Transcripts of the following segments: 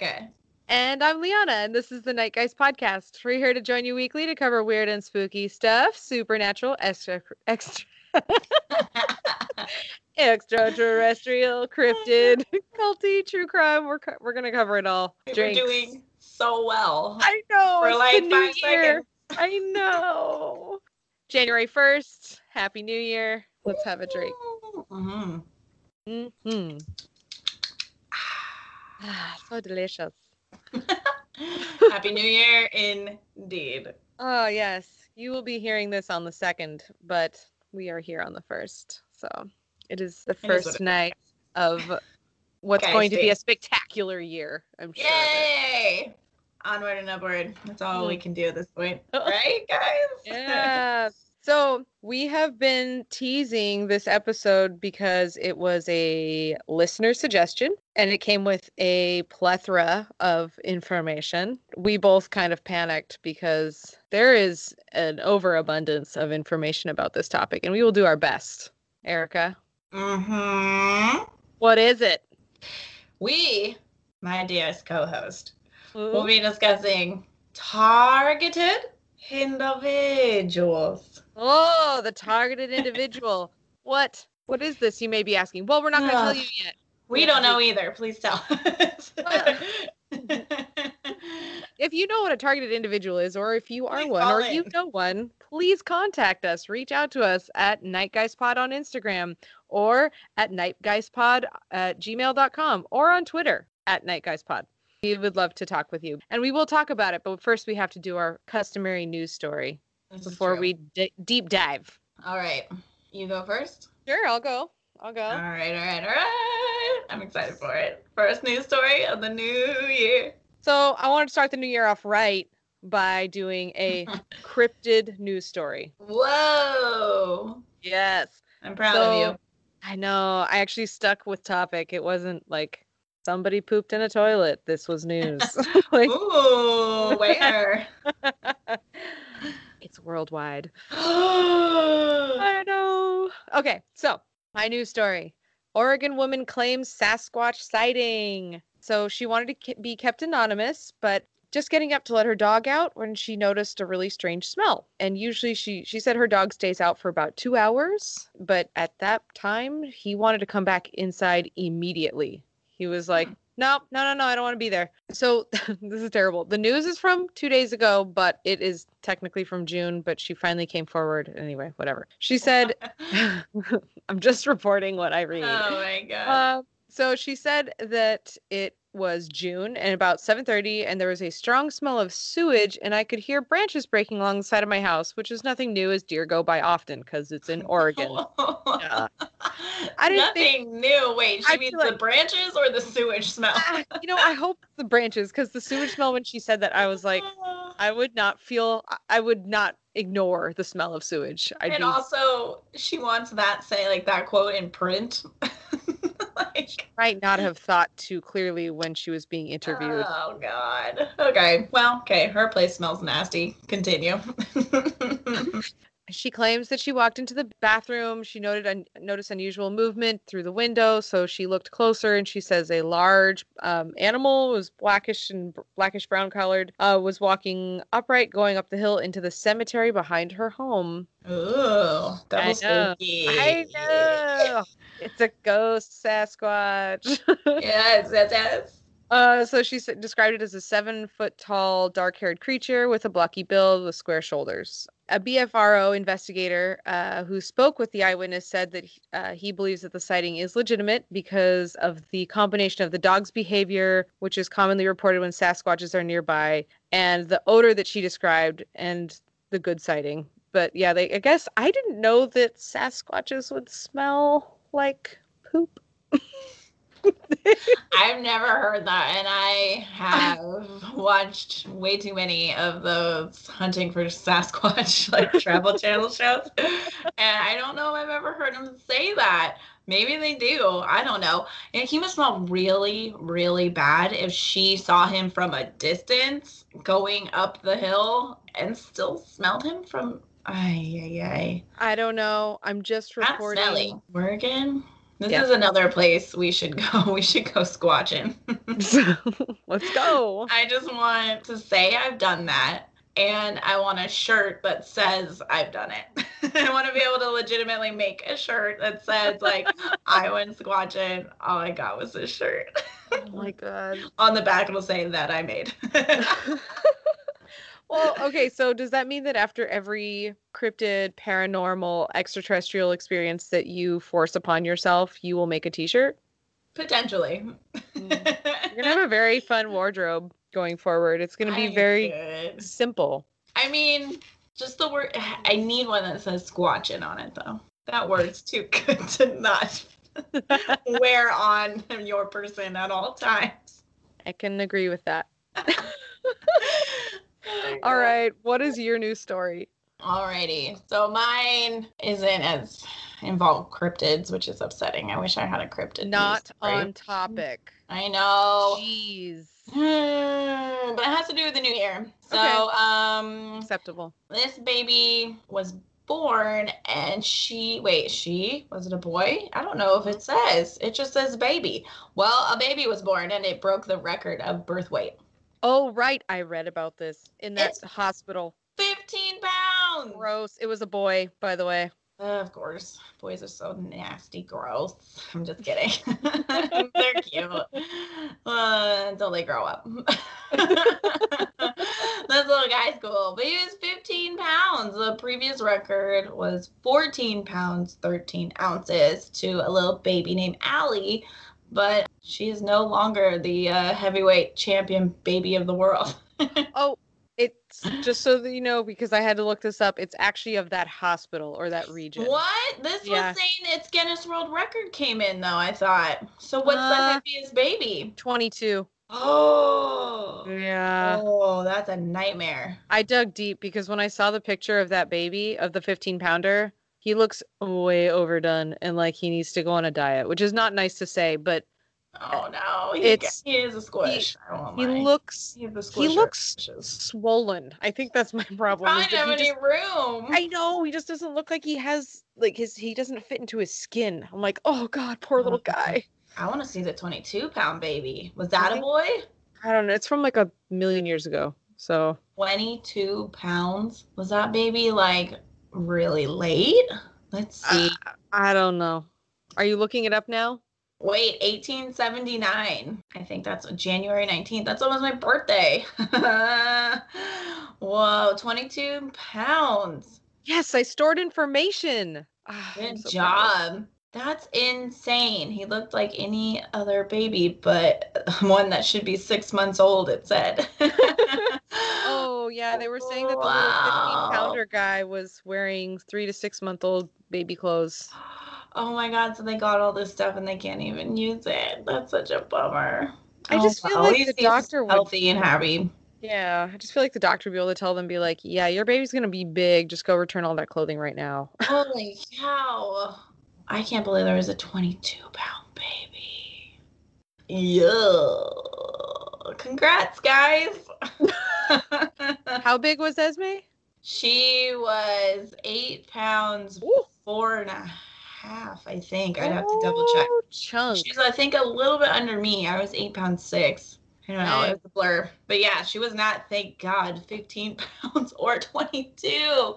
Erica. And I'm Liana, and this is the Night Guys podcast. We're here to join you weekly to cover weird and spooky stuff, supernatural, extra, extra, extraterrestrial, cryptid, culty, true crime. We're co- we're gonna cover it all. We're doing so well. I know. For like the new five year. seconds. I know. January first. Happy New Year. Let's have a drink. Mm-hmm. hmm Ah, so delicious. Happy New Year, indeed. Oh yes, you will be hearing this on the second, but we are here on the first, so it is the It is what first is. night of what's Guys, going to be a spectacular year. I'm sure. Yay! Onward and upward. That's all we can do at this point. Right, guys? Yeah. So we have been teasing this episode because it was a listener suggestion and it came with a plethora of information. We both kind of panicked because there is an overabundance of information about this topic and we will do our best. Erica, mm-hmm. what is it? We, my dearest co-host, Ooh. will be discussing targeted individuals. Oh, the targeted individual. what? What is this? You may be asking. Well, we're not going to tell you yet. We Yeah, don't know we- either. Please tell us. if you know what a targeted individual is, or if you are Please one, or you know one, please contact us. Reach out to us at nightguyspod on Instagram or at nightguyspod at uh, gmail.com or on Twitter at nightguyspod. We would love to talk with you. And we will talk about it, but first we have to do our customary news story This before we d- deep dive. All right. You go first. Sure, I'll go. I'll go. All right, all right, all right. I'm excited for it. First news story of the new year. So I wanted to start the new year off right by doing a cryptid news story. Whoa. Yes. I'm proud So, of you. I know. I actually stuck with topic. It wasn't like somebody pooped in a toilet. This was news. like, Ooh, where? it's worldwide. oh, I know. Okay, so my news story. Oregon woman claims Sasquatch sighting. So she wanted to ke- be kept anonymous, but just getting up to let her dog out when she noticed a really strange smell. And usually she she said her dog stays out for about 2 hours, but at that time he wanted to come back inside immediately. He was like, no, no, no, no, I don't want to be there." So this is terrible. The news is from 2 days ago, but it is technically from June, but she finally came forward anyway, whatever. She said I'm just reporting what I read. oh my god. Uh, so she said that it was June and about 7:30 and there was a strong smell of sewage and I could hear branches breaking along the side of my house, which is nothing new as deer go by often cuz it's in Oregon. I didn't Nothing think- new. Wait, she I means feel the branches or the sewage smell? Ah, you know, I hope the branches cuz the sewage smell when she said that I was like I would not feel I- I would not ignore the smell of sewage. I'd and also, she wants that say like that quote in print. like, might not have thought too clearly when she was being interviewed. oh god. Okay. Well, okay. Her place smells nasty. Continue. She claims that she walked into the bathroom. She noted un- noticed unusual movement through the window, so she looked closer and she says a large um, animal was blackish and br- blackish brown colored uh, was walking upright, going up the hill into the cemetery behind her home. Ooh, double I know. spooky. I know it's a ghost Sasquatch. Yes, yes, yes. Uh, so she described it as a seven foot tall, dark haired creature with a blocky build with square shoulders. A BFRO investigator uh, who spoke with the eyewitness said that he, uh, he believes that the sighting is legitimate because of the combination of the dog's behavior, which is commonly reported when Sasquatches are nearby, and the odor that she described, and the good sighting. But yeah, they, I guess I didn't know that Sasquatches would smell like poop. I've never heard that, and I have watched way too many of those hunting for Sasquatch like travel channel shows, and I don't know if I've ever heard them say that. Maybe they do. I don't know. And he must smell really, really bad if she saw him from a distance going up the hill and still smelled him from. Ay, ay, ay. I don't know. I'm just Not reporting. smelly. Oregon? This Yeah. is another place we should go. We should go squatching. Let's go. I just want to say I've done that. And I want a shirt that says I've done it. I want to be able to legitimately make a shirt that says, like, I went squatching. All I got was this shirt. Oh my god. On the back, it'll say that I made. Well, okay, so does that mean that after every cryptid, paranormal, extraterrestrial experience that you force upon yourself, you will make a t-shirt? Potentially. Mm. You're gonna have a very fun wardrobe going forward. It's gonna be I very should. simple. I mean, just the word. I need one that says squatching on it, though. That word's too good to not wear on your person at all times. I can agree with that. All right, what is your new story? Alrighty. So mine isn't as involved cryptids, which is upsetting. I wish I had a cryptid. news Not on topic. I know. Jeez. But it has to do with the new year. So, Okay. um, Acceptable. this baby was born and she wait she was it a boy i don't know if it says it just says baby well a baby was born and it broke the record of birth weight Oh, right. I read about this in that It's- hospital. 15 pounds Gross. It was a boy, by the way. of course boys are so nasty gross i'm just kidding they're cute uh, until they grow up this little guy's cool but he was 15 pounds the previous record was 14 pounds 13 ounces to a little baby named Allie but she is no longer the uh, heavyweight champion baby of the world Oh, it's just so that you know, because I had to look this up. It's actually of that hospital or that region. what this Yeah. was saying its guinness world record came in though i thought so what's the Uh, heaviest baby 22. oh Yeah. oh that's a nightmare I dug deep because when I saw the picture of that baby, of the 15 pounder, he looks way overdone and like he needs to go on a diet, which is not nice to say, but Oh no, he, It's- he is a squish. I he lie. looks He's a he looks Squishes. swollen. I think that's my problem. Is don't have he any just- room. I know he just doesn't look like he has like his he doesn't fit into his skin. I'm like, oh god, poor little guy. I want to see the 22 pound baby. Was that a boy? I don't know. It's from like a million years ago. So 22 pounds. Was that baby like really late? Let's see. Uh, I don't know. Are you looking it up now? Wait, 1879. I think that's January 19th. That's almost my birthday. Whoa, 22 pounds. Yes, I stored information. Ah, Good so proud. job. That's insane. He looked like any other baby, but one that should be six months old, it said. Oh yeah, they were saying that the little Wow. 15 pounder guy was wearing three to six month old baby clothes. Oh my god, so they got all this stuff and they can't even use it. That's such a bummer. I Oh, just feel well, like the doctor would- healthy and happy. Yeah, I just feel like the doctor would be able to tell them, be like, yeah, your baby's gonna be big. Just go return all that clothing right now. Holy cow. I can't believe there was a 22 pound baby. Yeah. Congrats, guys. How big was Esme? she was eight pounds, Ooh. four and a half, I think. I'd have to double check. Chunk. She's, I think, a little bit under me. I was eight pounds six. I don't know. It was a blur. But yeah, she was not, thank God, 15 pounds or 22.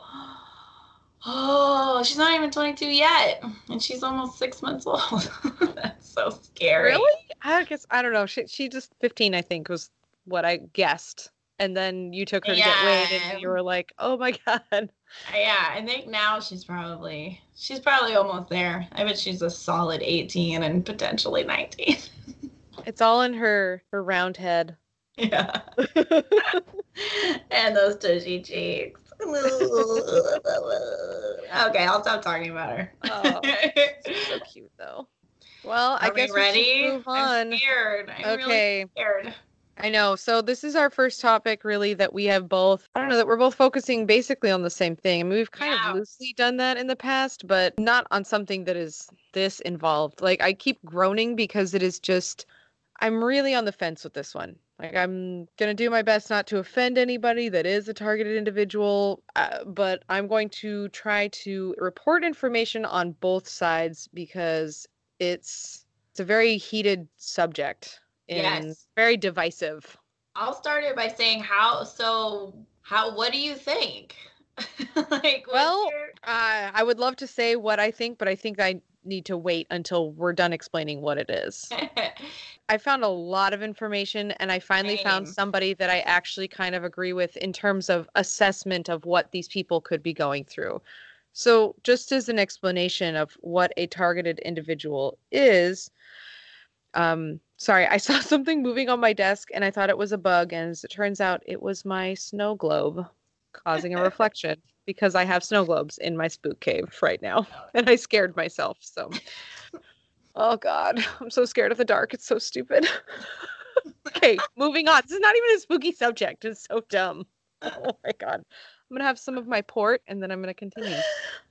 Oh, she's not even 22 yet. And she's almost six months old. That's so scary. Really? I guess I don't know. She she just 15, I think, was what I guessed. And then you took her to get weighed, and you were like, "Oh my god!" Uh, Yeah, I think now she's probably she's probably almost there. I bet she's a solid 18 and potentially 19. It's all in her her round head. Yeah. and those tushy cheeks. okay, I'll stop talking about her. Oh, She's so cute though. Well, I Are we guess we ready? move I'm scared. I'm really Okay. scared. I know. So this is our first topic, really, that we have both. I don't know that we're both focusing basically on the same thing. I mean, we've kind Yeah. of loosely done that in the past, but not on something that is this involved. Like I keep groaning because it is just. I'm really on the fence with this one. Like I'm gonna do my best not to offend anybody that is a targeted individual, uh, but I'm going to try to report information on both sides because it's it's a very heated subject and Yes. very divisive. I'll start it by saying how. So, how? What do you think? like, Well, your- Uh, I would love to say what I think, but I think I need to wait until we're done explaining what it is. I found a lot of information and I finally found somebody that I actually kind of agree with in terms of assessment of what these people could be going through. So, just as an explanation of what a targeted individual is, um, sorry, I saw something moving on my desk and I thought it was a bug, and as it turns out, it was my snow globe causing a reflection because I have snow globes in my spook cave right now, oh, and I scared myself. So, oh god, I'm so scared of the dark. It's so stupid. okay, moving on. This is not even a spooky subject. It's so dumb. Oh my god. I'm gonna have some of my port, and then I'm gonna continue.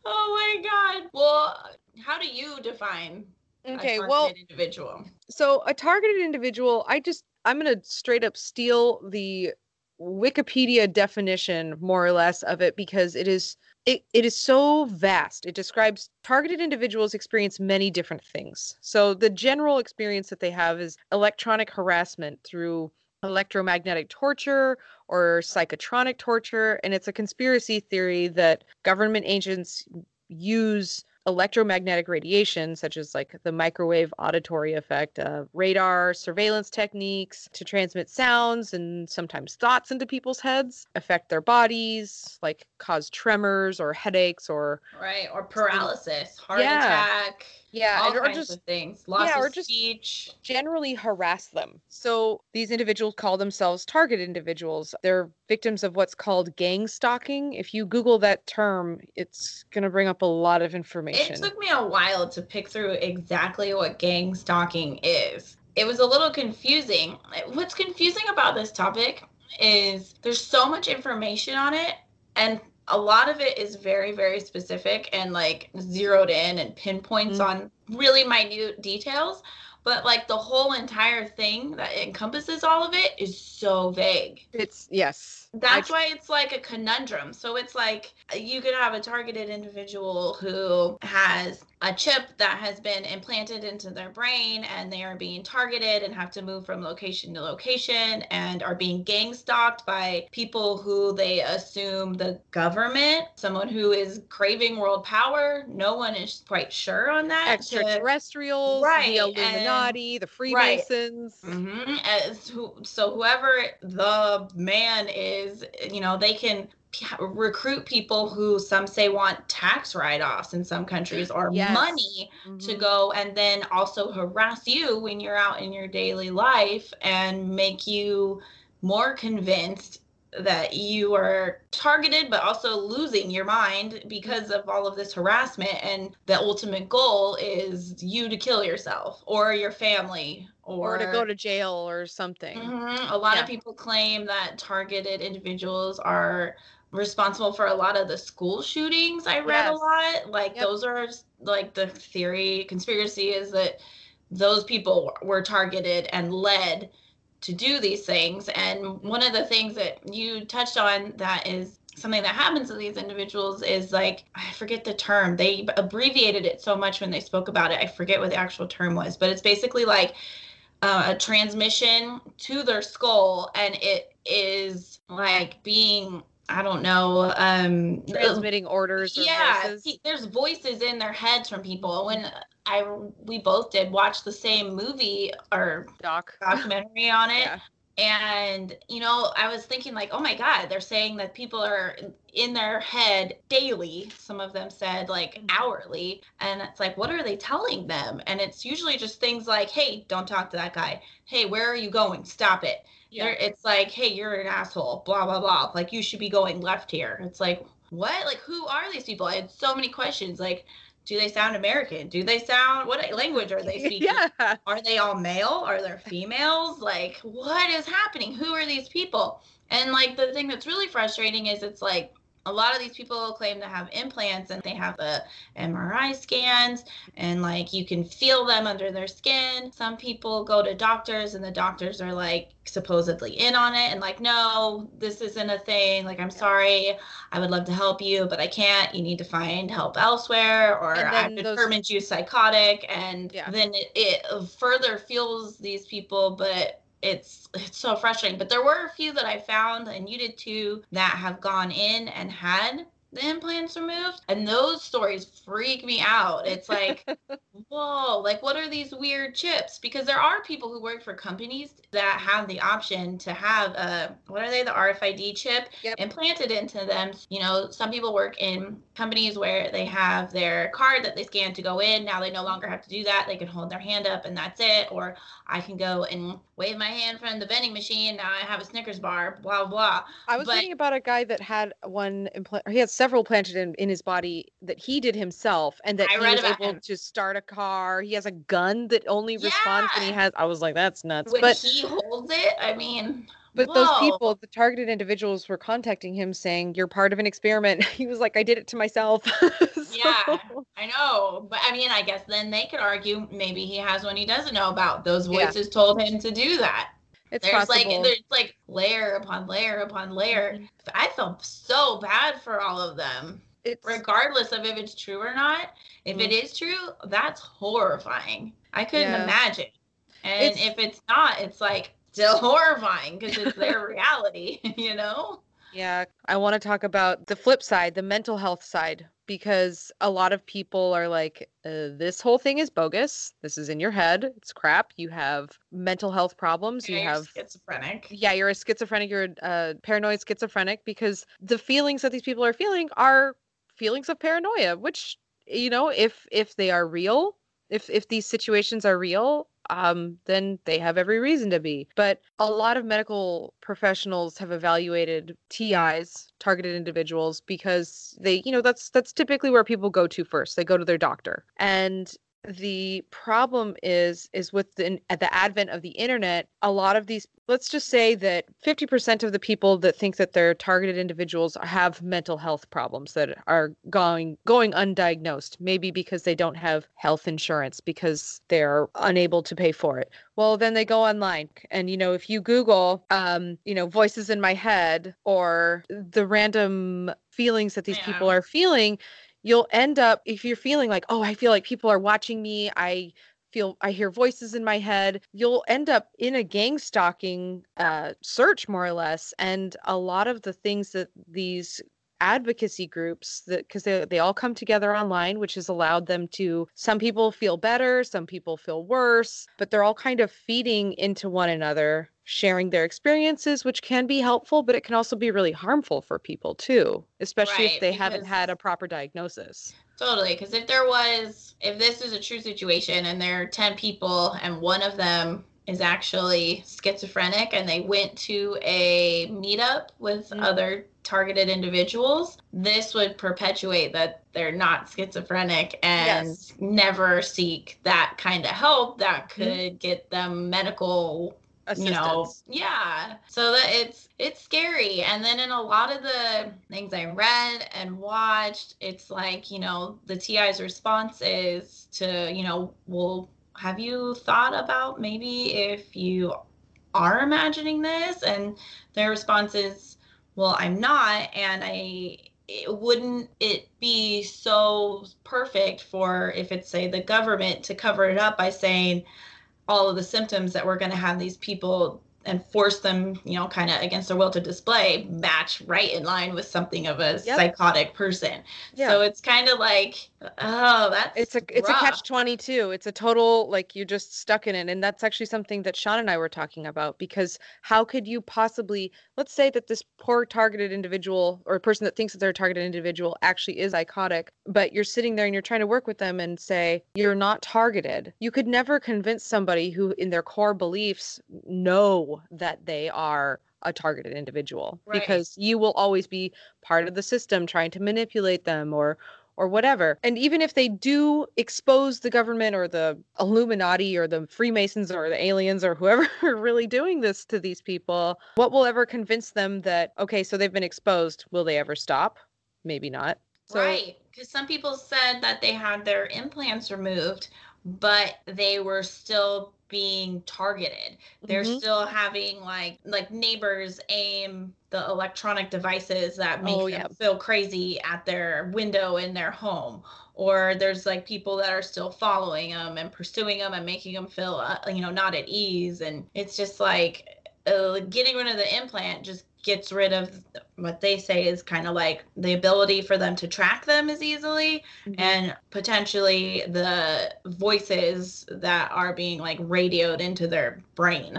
oh my god. Well, how do you define Okay, a well, individual? so a targeted individual, I just I'm gonna straight up steal the Wikipedia definition more or less of it because it is it, it is so vast. It describes targeted individuals experience many different things. So the general experience that they have is electronic harassment through electromagnetic torture or psychotronic torture and it's a conspiracy theory that government agents use electromagnetic radiation, such as like the microwave auditory effect, uh, radar surveillance techniques to transmit sounds and sometimes thoughts into people's heads, affect their bodies, like cause tremors or headaches or Right, or paralysis, heart Yeah. attack, yeah, and, or just of things. Loss yeah, of or just- speech. generally harass them. So these individuals call themselves target individuals. They're victims of what's called gang stalking. If you Google that term, it's going to bring up a lot of information. It took me a while to pick through exactly what gang stalking is. It was a little confusing. What's confusing about this topic is there's so much information on it, and a lot of it is very, very specific and like zeroed in and pinpoints Mhm. on really minute details. But like the whole entire thing that encompasses all of it is so vague. It's yes. That's why it's like a conundrum. So it's like you could have a targeted individual who has a chip that has been implanted into their brain and they are being targeted and have to move from location to location and are being gang stalked by people who they assume the government, someone who is craving world power. No one is quite sure on that. to- extraterrestrials, Right, the and- Illuminati, the right. Freemasons. hmm As who, so whoever the man is, you know, they can p- recruit people who some say want tax write-offs in some countries or Yes. money to Mhm. go and then also harass you when you're out in your daily life and make you more convinced that you are targeted but also losing your mind because of all of this harassment and the ultimate goal is you to kill yourself or your family or to go to jail or something. Mhm. A lot Yeah. of people claim that targeted individuals are responsible for a lot of the school shootings. I read a lot. Like Yep. those are like the theory, conspiracy is that those people were targeted and led to do these things. And one of the things that you touched on that is something that happens to these individuals is like I forget the term. They abbreviated it so much when they spoke about it. I forget what the actual term was, but it's basically like uh, a transmission to their skull and it is like being i don't know um Transmitting orders or yeah voices. there's voices in their heads from people when i we both did watch the same movie or Doc. documentary on it Yeah. And you know i was thinking like oh my god they're saying that people are in their head daily some of them said like Mhm. hourly. And it's like what are they telling them? And it's usually just things like hey don't talk to that guy. Hey where are you going? Stop it. They're- it's like hey you're an asshole blah blah blah. Like you should be going left here. It's like what? Like who are these people? I had so many questions. Like do they sound american do they sound what language are they speaking Yeah. are they all male? Are there females? Like, what is happening? Who are these people? And like the thing that's really frustrating is it's like a lot of these people claim to have implants and they have the MRI scans and like you can feel them under their skin. Some people go to doctors and the doctors are like supposedly in on it and like, no, this isn't a thing. Like, I'm sorry. I would love to help you, but I can't. You need to find help elsewhere or I've determined those... you psychotic. And yeah. then it, it further fuels these people, but it's it's so frustrating. But there were a few that I found, and you did too, that have gone in and had the implants removed. And those stories freak me out. It's like, whoa, like what are these weird chips? Because there are people who work for companies that have the option to have a what are they, the RFID chip yep. implanted into them. You know, some people work in companies where they have their card that they scan to go in. Now they no longer have to do that. They can hold their hand up and that's it. Or I can go and wave my hand from the vending machine. Now I have a Snickers bar, blah, blah. I was but, reading about a guy that had one implant, he has several planted in, in his body that he did himself and that I he was able him. to start a car. He has a gun that only yeah. responds when he has, I was like, that's nuts. When but he holds it, I mean, but Whoa. those people, the targeted individuals, were contacting him saying, "You're part of an experiment." He was like, "I did it to myself." so... Yeah, I know. But I mean, I guess then they could argue maybe he has one he doesn't know about. Those voices yeah. told him to do that. It's there's possible. like there's like layer upon layer upon layer. Mm-hmm. I felt so bad for all of them. It's... regardless of if it's true or not. If mm-hmm. it is true, that's horrifying. I couldn't yeah. imagine. And it's... if it's not, it's like still horrifying because it's their reality, you know? Yeah, I want to talk about the flip side, the mental health side, because a lot of people are like, uh, this whole thing is bogus. This is in your head. It's crap. You have mental health problems. Yeah, you have schizophrenic. Yeah, you're a schizophrenic. You're a uh, paranoid schizophrenic because the feelings that these people are feeling are feelings of paranoia, which you know, if if they are real, if if these situations are real, um, then they have every reason to be. But a lot of medical professionals have evaluated TIs, targeted individuals, because they, you know, that's that's typically where people go to first. They go to their doctor, and the problem is is with the at the advent of the internet a lot of these let's just say that 50% of the people that think that they're targeted individuals have mental health problems that are going going undiagnosed maybe because they don't have health insurance because they're unable to pay for it well then they go online and you know if you google um you know voices in my head or the random feelings that these yeah. people are feeling you'll end up if you're feeling like oh i feel like people are watching me i feel i hear voices in my head you'll end up in a gang stalking uh, search more or less and a lot of the things that these advocacy groups that because they, they all come together online which has allowed them to some people feel better some people feel worse but they're all kind of feeding into one another sharing their experiences, which can be helpful, but it can also be really harmful for people too, especially right, if they haven't had a proper diagnosis. Totally. Because if there was, if this is a true situation and there are 10 people and one of them is actually schizophrenic and they went to a meetup with mm-hmm. other targeted individuals, this would perpetuate that they're not schizophrenic and yes. never seek that kind of help that mm-hmm. could mm-hmm. get them medical assistance. You know, yeah. So that it's it's scary. And then in a lot of the things I read and watched, it's like, you know, the TI's response is to, you know, well, have you thought about maybe if you are imagining this? And their response is, well, I'm not. And I it, wouldn't it be so perfect for if it's say the government to cover it up by saying all of the symptoms that we're going to have these people and force them, you know, kind of against their will to display match right in line with something of a yep. psychotic person. Yeah. So it's kind of like, oh, that's it's a it's rough. a catch twenty two. It's a total like you're just stuck in it, and that's actually something that Sean and I were talking about because how could you possibly let's say that this poor targeted individual or a person that thinks that they're a targeted individual actually is psychotic, but you're sitting there and you're trying to work with them and say you're not targeted. You could never convince somebody who in their core beliefs know that they are a targeted individual right. because you will always be part of the system trying to manipulate them or or whatever. And even if they do expose the government or the Illuminati or the Freemasons or the aliens or whoever are really doing this to these people, what will ever convince them that, okay, so they've been exposed, will they ever stop? maybe not. So, right. Because some people said that they had their implants removed, but they were still being targeted. They're Mhm. still having like like neighbors aim the electronic devices that make Oh, them yeah. feel crazy at their window in their home. Or there's like people that are still following them and pursuing them and making them feel uh, you know not at ease. And it's just like uh, getting rid of the implant just gets rid of what they say is kind of like the ability for them to track them as easily Mhm. and potentially the voices that are being like radioed into their brain.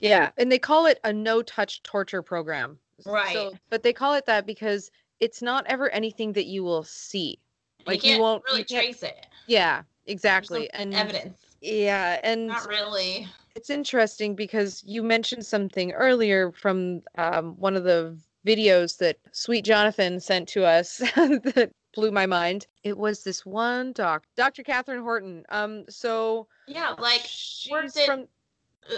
Yeah, and they call it a no-touch torture program. Right. So, but they call it that because it's not ever anything that you will see. Like, you you won't- really you can't- trace it. Yeah, exactly. no And evidence. yeah, and Not really. It's interesting because you mentioned something earlier from um, one of the videos that Sweet Jonathan sent to us that blew my mind. It was this one doc, Dr. Katherine Horton. Um, so Yeah, like she's at- from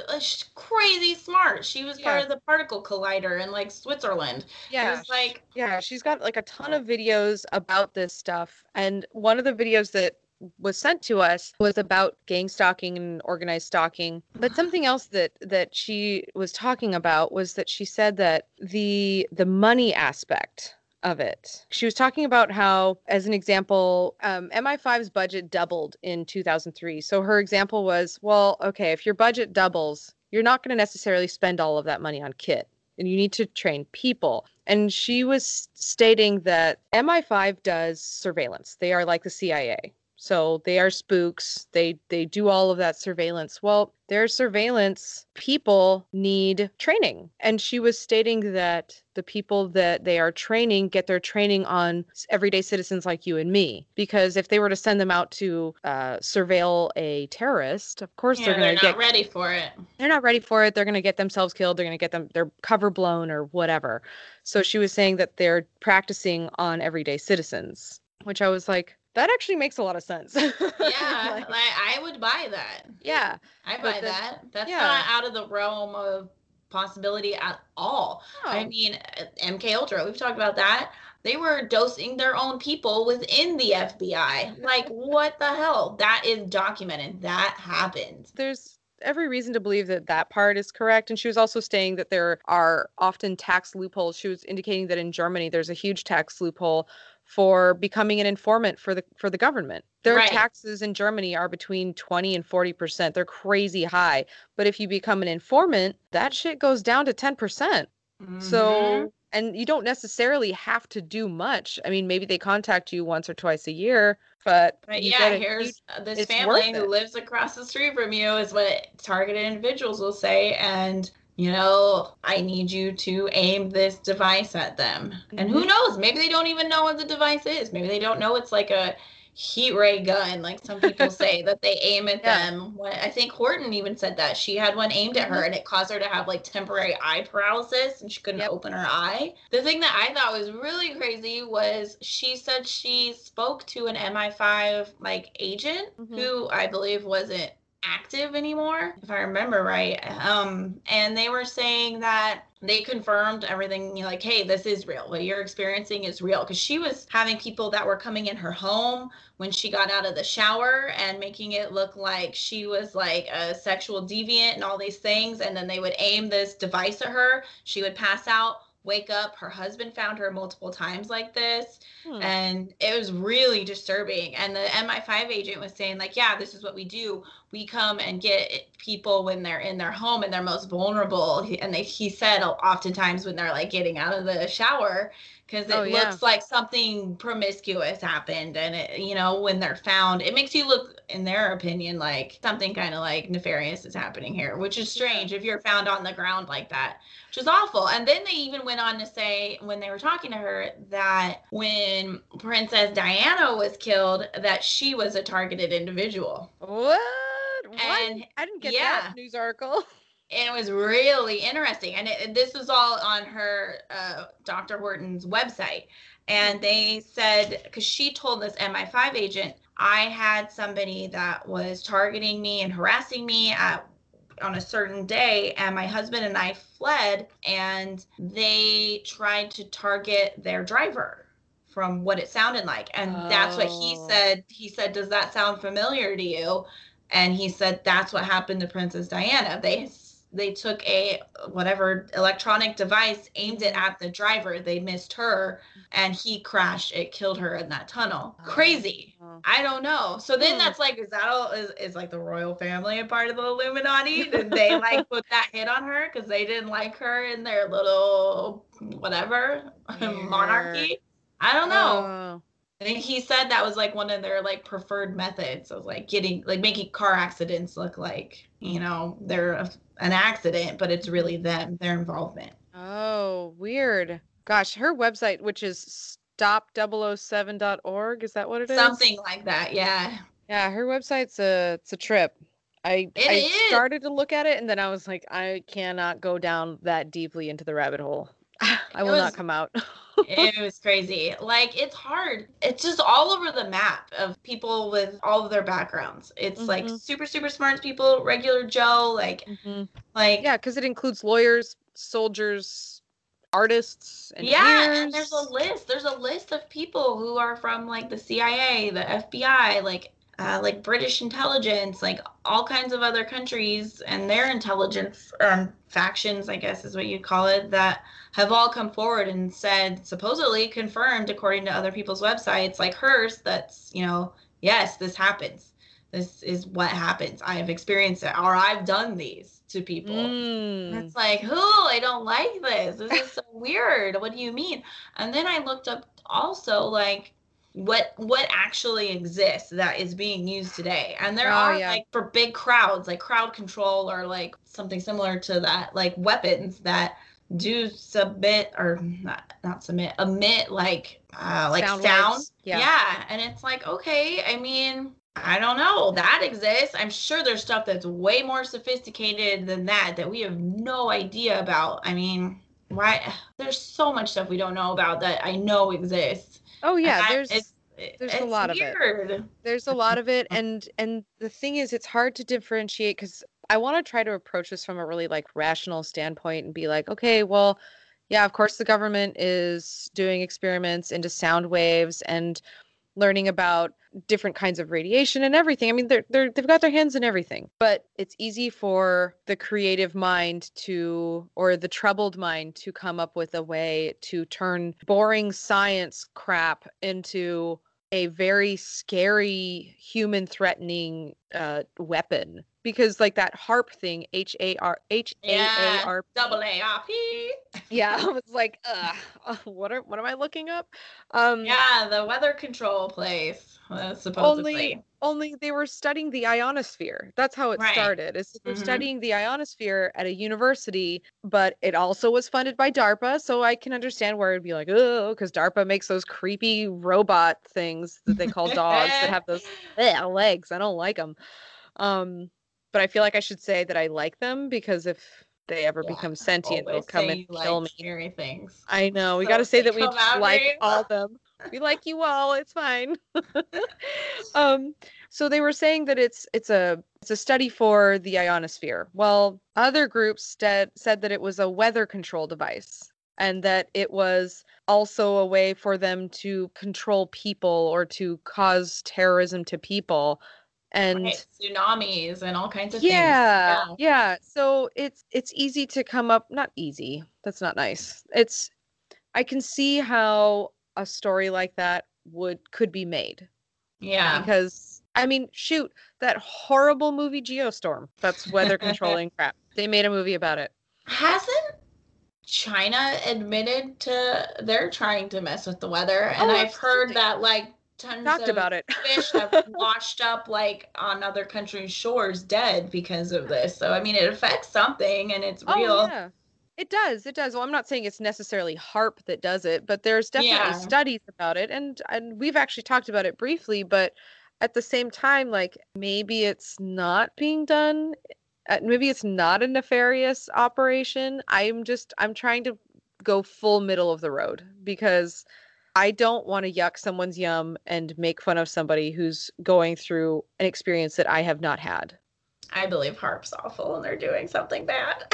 uh, she's crazy smart. She was part of the particle collider in like Switzerland. It yeah, was like Yeah, she's got like a ton of videos about this stuff. And one of the videos that was sent to us was about gang stalking and organized stalking. But something else that that she was talking about was that she said that the the money aspect of it. She was talking about how, as an example, um, MI5's budget doubled in 2003. So her example was, well, okay, if your budget doubles, you're not going to necessarily spend all of that money on kit and you need to train people. And she was stating that MI5 does surveillance. They are like the CIA. So they are spooks. They they do all of that surveillance. Well, their surveillance people need training. And she was stating that the people that they are training get their training on everyday citizens like you and me. Because if they were to send them out to uh, surveil a terrorist, of course yeah, they're going to get ready for it. they're not ready for it. They're going to get themselves killed. They're going to get them their cover blown or whatever. So she was saying that they're practicing on everyday citizens, which I was like, that actually makes a lot of sense. Yeah, Like, like, I would buy that. yeah. I buy then- that. That's yeah. not out of the realm of possibility at all. I mean, uh, MK Ultra, we've talked about that. They were dosing their own people within the FBI. Like, what the hell? That is documented. That happened. There's every reason to believe that that part is correct. And she was also saying that there are often tax loopholes. She was indicating that in Germany, there's a huge tax loophole for becoming an informant for the for the government. Their Right. taxes in Germany are between 20 and 40 percent. They're crazy high. But if you become an informant, that shit goes down to 10 percent. Mhm. So, and you don't necessarily have to do much. I mean, maybe they contact you once or twice a year, but, But you yeah, a here's this family who lives across the street from you, is what targeted individuals will say. And, you know, I need you to aim this device at them. And who Mhm. knows? Maybe they don't even know what the device is. Maybe they don't know it's like a heat ray gun, like some people say, that they aim at Yeah. them. When, I think Horton even said that. She had one aimed at her Mhm. and it caused her to have like temporary eye paralysis and she couldn't Yep. open her eye. The thing that I thought was really crazy was she said she spoke to an MI5 like agent Mhm. who I believe wasn't active anymore if i remember right. Um and they were saying that they confirmed everything you know, like hey this is real. What you're experiencing is real. Because she was having people that were coming in her home when she got out of the shower and making it look like she was like a sexual deviant and all these things. And then they would aim this device at her. She would pass out wake up her husband found her multiple times like this Hmm. and it was really disturbing. And the mi5 agent was saying like yeah this is what we do. We come and get people when they're in their home and they're most vulnerable. And they, he said oftentimes when they're like getting out of the shower because it Oh, yeah. looks like something promiscuous happened and it you know when they're found it makes you look in their opinion like something kind of like nefarious is happening here which is strange if you're found on the ground like that which is awful. And then they even went on to say when they were talking to her that when Princess Diana was killed, that she was a targeted individual. What? What? And I didn't get yeah. that news article. And it was really interesting. And it, this is all on her uh, Dr. Horton's website. And they said, because she told this MI5 agent, I had somebody that was targeting me and harassing me at on a certain day and my husband and I fled and they tried to target their driver from what it sounded like. And that's what he Oh. said. He said, Does that sound familiar to you? And he said, That's what happened to Princess Diana. They they took a whatever electronic device, aimed it at the driver. They missed her, and he crashed. It killed her in that tunnel. Crazy. Oh. I don't know. So then Hmm. that's like, is that all? Is, is like the royal family a part of the Illuminati? Did they like put that hit on her because they didn't like her in their little whatever monarchy? I don't know. Oh. I think he said that was like one of their like preferred methods of like getting like making car accidents look like you know they're an accident, but it's really them, their involvement. Oh, weird. Gosh, her website, which is stop007.org, is that what it is? Something like that, yeah. Yeah, her website's a it's a trip. I I started to look at it and then I was like, I cannot go down that deeply into the rabbit hole. I will was- not come out. it was crazy. Like it's hard. It's just all over the map of people with all of their backgrounds. It's like Mhm. super super smart people, regular Joe, like Mhm. like Yeah, because it includes lawyers, soldiers, artists, and yeah, and there's a list. There's a list of people who are from like the CIA, the FBI, like uh, like British intelligence, like all kinds of other countries and their intelligence um, factions, I guess is what you'd call it, that have all come forward and said, supposedly confirmed according to other people's websites, like hers, that's you know, yes, this happens. This is what happens. I have experienced it, or I've done these to people. Mm. it's like, oh, I don't like this. This is so weird. What do you mean? And then I looked up also like what what actually exists that is being used today. And there Oh, are yeah. like for big crowds, like crowd control or like something similar to that, like weapons that do submit or not not submit, emit like uh like Sound sound. Yeah. yeah. And it's like, okay, I mean, I don't know. That exists. I'm sure there's stuff that's way more sophisticated than that that we have no idea about. I mean, why? There's so much stuff we don't know about that I know exists. Oh yeah, I- there's it's, there's a it's lot of it. there's a lot of it and and the thing is it's hard to differentiate because i want to try to approach this from a really like rational standpoint and be like okay well yeah of course the government is doing experiments into sound waves and learning about different kinds of radiation and everything. I mean they're, they're they've got their hands in everything but it's easy for the creative mind to or the troubled mind to come up with a way to turn boring science crap into a very scary human threatening uh weapon because like that HAARP thing h a r h a a r Double ARP. yeah i was like uh what are what am i looking up um Yeah, the weather control place. Uh, supposedly. only only they were studying the ionosphere that's how it Right. started is they're Mhm. studying the ionosphere at a university but it also was funded by darpa so i can understand where it'd be like oh because darpa makes those creepy robot things that they call dogs that have those legs i don't like them um but i feel like i should say that i like them because if they ever Yeah, become sentient they'll come and kill like me Scary things. I know. We So got to say that we like green. all of them. We like you all. It's fine. um, so they were saying that it's it's a it's a study for the ionosphere. Well, other groups said said that it was a weather control device and that it was also a way for them to control people or to cause terrorism to people. And Right, tsunamis and all kinds of yeah, things. yeah. Yeah. So it's it's easy to come up not easy. That's not nice. It's I can see how a story like that would could be made Yeah. because I mean, shoot, that horrible movie Geostorm. That's weather controlling crap. They made a movie about it. Hasn't China admitted to they're trying to mess with the weather? And Oh, I've heard that like tons Talked of about it. fish have washed up like on other countries' shores dead because of this. So I mean it affects something and it's real. Oh yeah. It does. It does. Well, I'm not saying it's necessarily HAARP that does it, but there's definitely Yeah. studies about it and and we've actually talked about it briefly, but at the same time like maybe it's not being done uh, maybe it's not a nefarious operation. I'm just I'm trying to go full middle of the road because I don't want to yuck someone's yum and make fun of somebody who's going through an experience that I have not had. I believe HAARP's awful and they're doing something bad.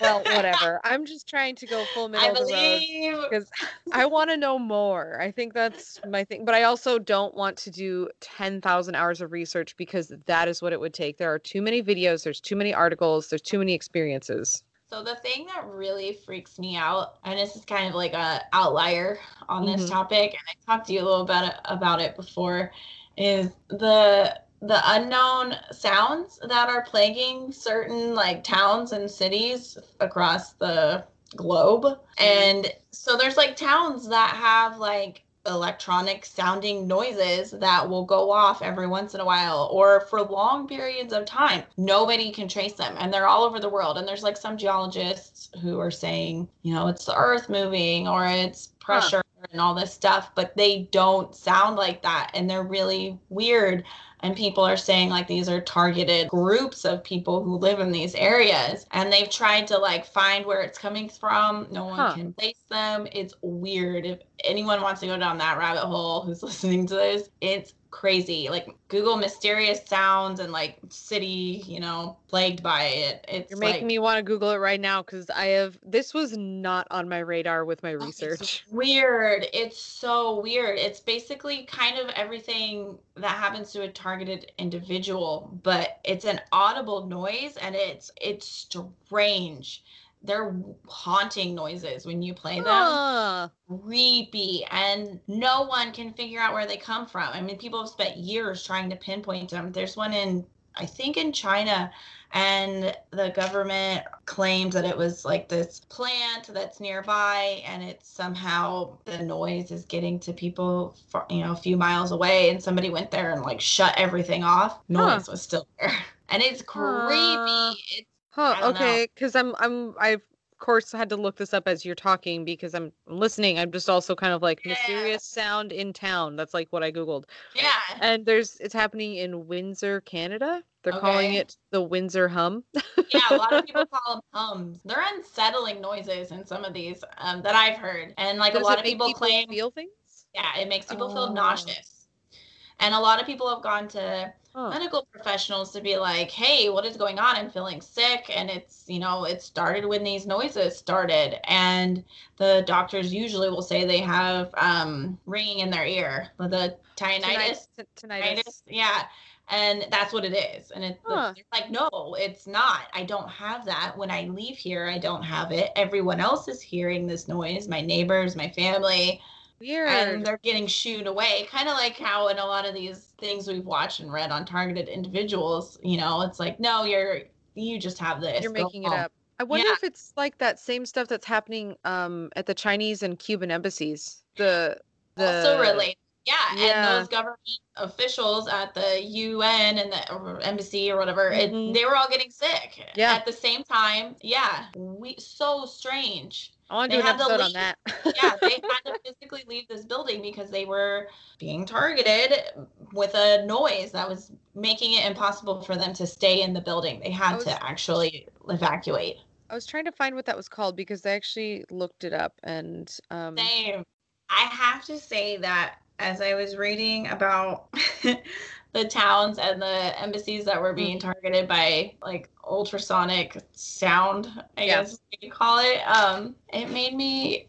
well, whatever. I'm just trying to go full middle I of the road because I want to know more. I think that's my thing, but I also don't want to do 10,000 hours of research because that is what it would take. There are too many videos, there's too many articles, there's too many experiences. So the thing that really freaks me out, and this is kind of like a outlier on this Mhm. topic, and I talked to you a little bit about it before, is the the unknown sounds that are plaguing certain like towns and cities across the globe. And so there's like towns that have like electronic sounding noises that will go off every once in a while or for long periods of time. Nobody can trace them and they're all over the world. And there's like some geologists who are saying, you know, it's the earth moving or it's pressure and all this stuff, but they don't sound like that and they're really weird. And people are saying like these are targeted groups of people who live in these areas and they've tried to like find where it's coming from. No one Huh. can place them. It's weird. If anyone wants to go down that rabbit hole who's listening to this, it's crazy. Like Google mysterious sounds and like city, you know, plagued by it. It's You're making like, me want to Google it right now because I have this was not on my radar with my Oh, it's research. weird. It's so weird. It's basically kind of everything that happens to a targeted individual, but it's an audible noise and it's it's strange. They're haunting noises when you play them. Huh. Creepy, and no one can figure out where they come from. I mean, people have spent years trying to pinpoint them. There's one in, I think, in China, and the government claimed that it was like this plant that's nearby, and it's somehow the noise is getting to people, for, you know, a few miles away, and somebody went there and like shut everything off. Noise was still there, and it's creepy. Huh. It's Huh, I don't know. okay, because I'm I'm I've of course had to look this up as you're talking because I'm listening. I'm just also kind of like Yeah. mysterious sound in town. That's like what I googled. yeah. And there's it's happening in Windsor, Canada. They're calling it the Windsor hum. yeah, a lot of people call them hums. They're unsettling noises in some of these um, that I've heard, and like Does a lot of make people, claim, feel things. yeah, it makes people Oh. feel nauseous. And a lot of people have gone to Huh. medical professionals to be like, "Hey, what is going on? I'm feeling sick, and it's you know it started when these noises started." And the doctors usually will say they have um, ringing in their ear, the tinnitus Tinnitus. tinnitus. tinnitus. Yeah. And that's what it is. And it's Huh. like, no, it's not. I don't have that. When I leave here, I don't have it. Everyone else is hearing this noise my neighbors, my family, Weird. and they're getting shooed away. Kind of like how in a lot of these things we've watched and read on targeted individuals, you know, it's like, no, you're, you just have this. You're making it up. I wonder Yeah. if it's like that same stuff that's happening um at the Chinese and Cuban embassies. The the also related. Yeah, Yeah. and those government officials at the UN and the embassy or whatever, Mhm. it, they were all getting sick. Yeah. At the same time, yeah, we so strange. I want to they do an had to episode on that. Yeah, they had to physically leave this building because they were being targeted with a noise that was making it impossible for them to stay in the building. They had was- to actually evacuate. I was trying to find what that was called because I actually looked it up and um Same. I have to say that as I was reading about the towns and the embassies that were being targeted by like ultrasonic sound, I Yeah. guess you call it, um, it made me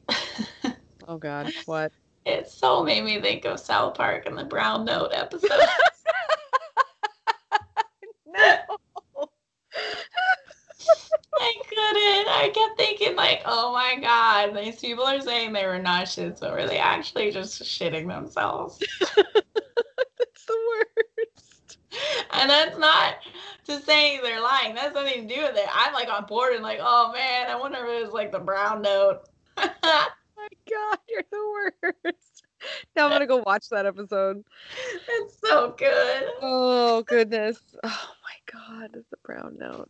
oh god, what? it so made me think of South Park and the Brown Note episode. No. I couldn't. I kept thinking like, oh my god, these people are saying they were nauseous, but were they actually just shitting themselves? It's the worst. And that's not to say they're lying. That's nothing to do with it. I'm like on board and like, oh man, I wonder if it was like the brown note. Oh my god, you're the worst. Now I'm gonna go watch that episode. it's so good. Oh goodness. Oh my god, the brown note.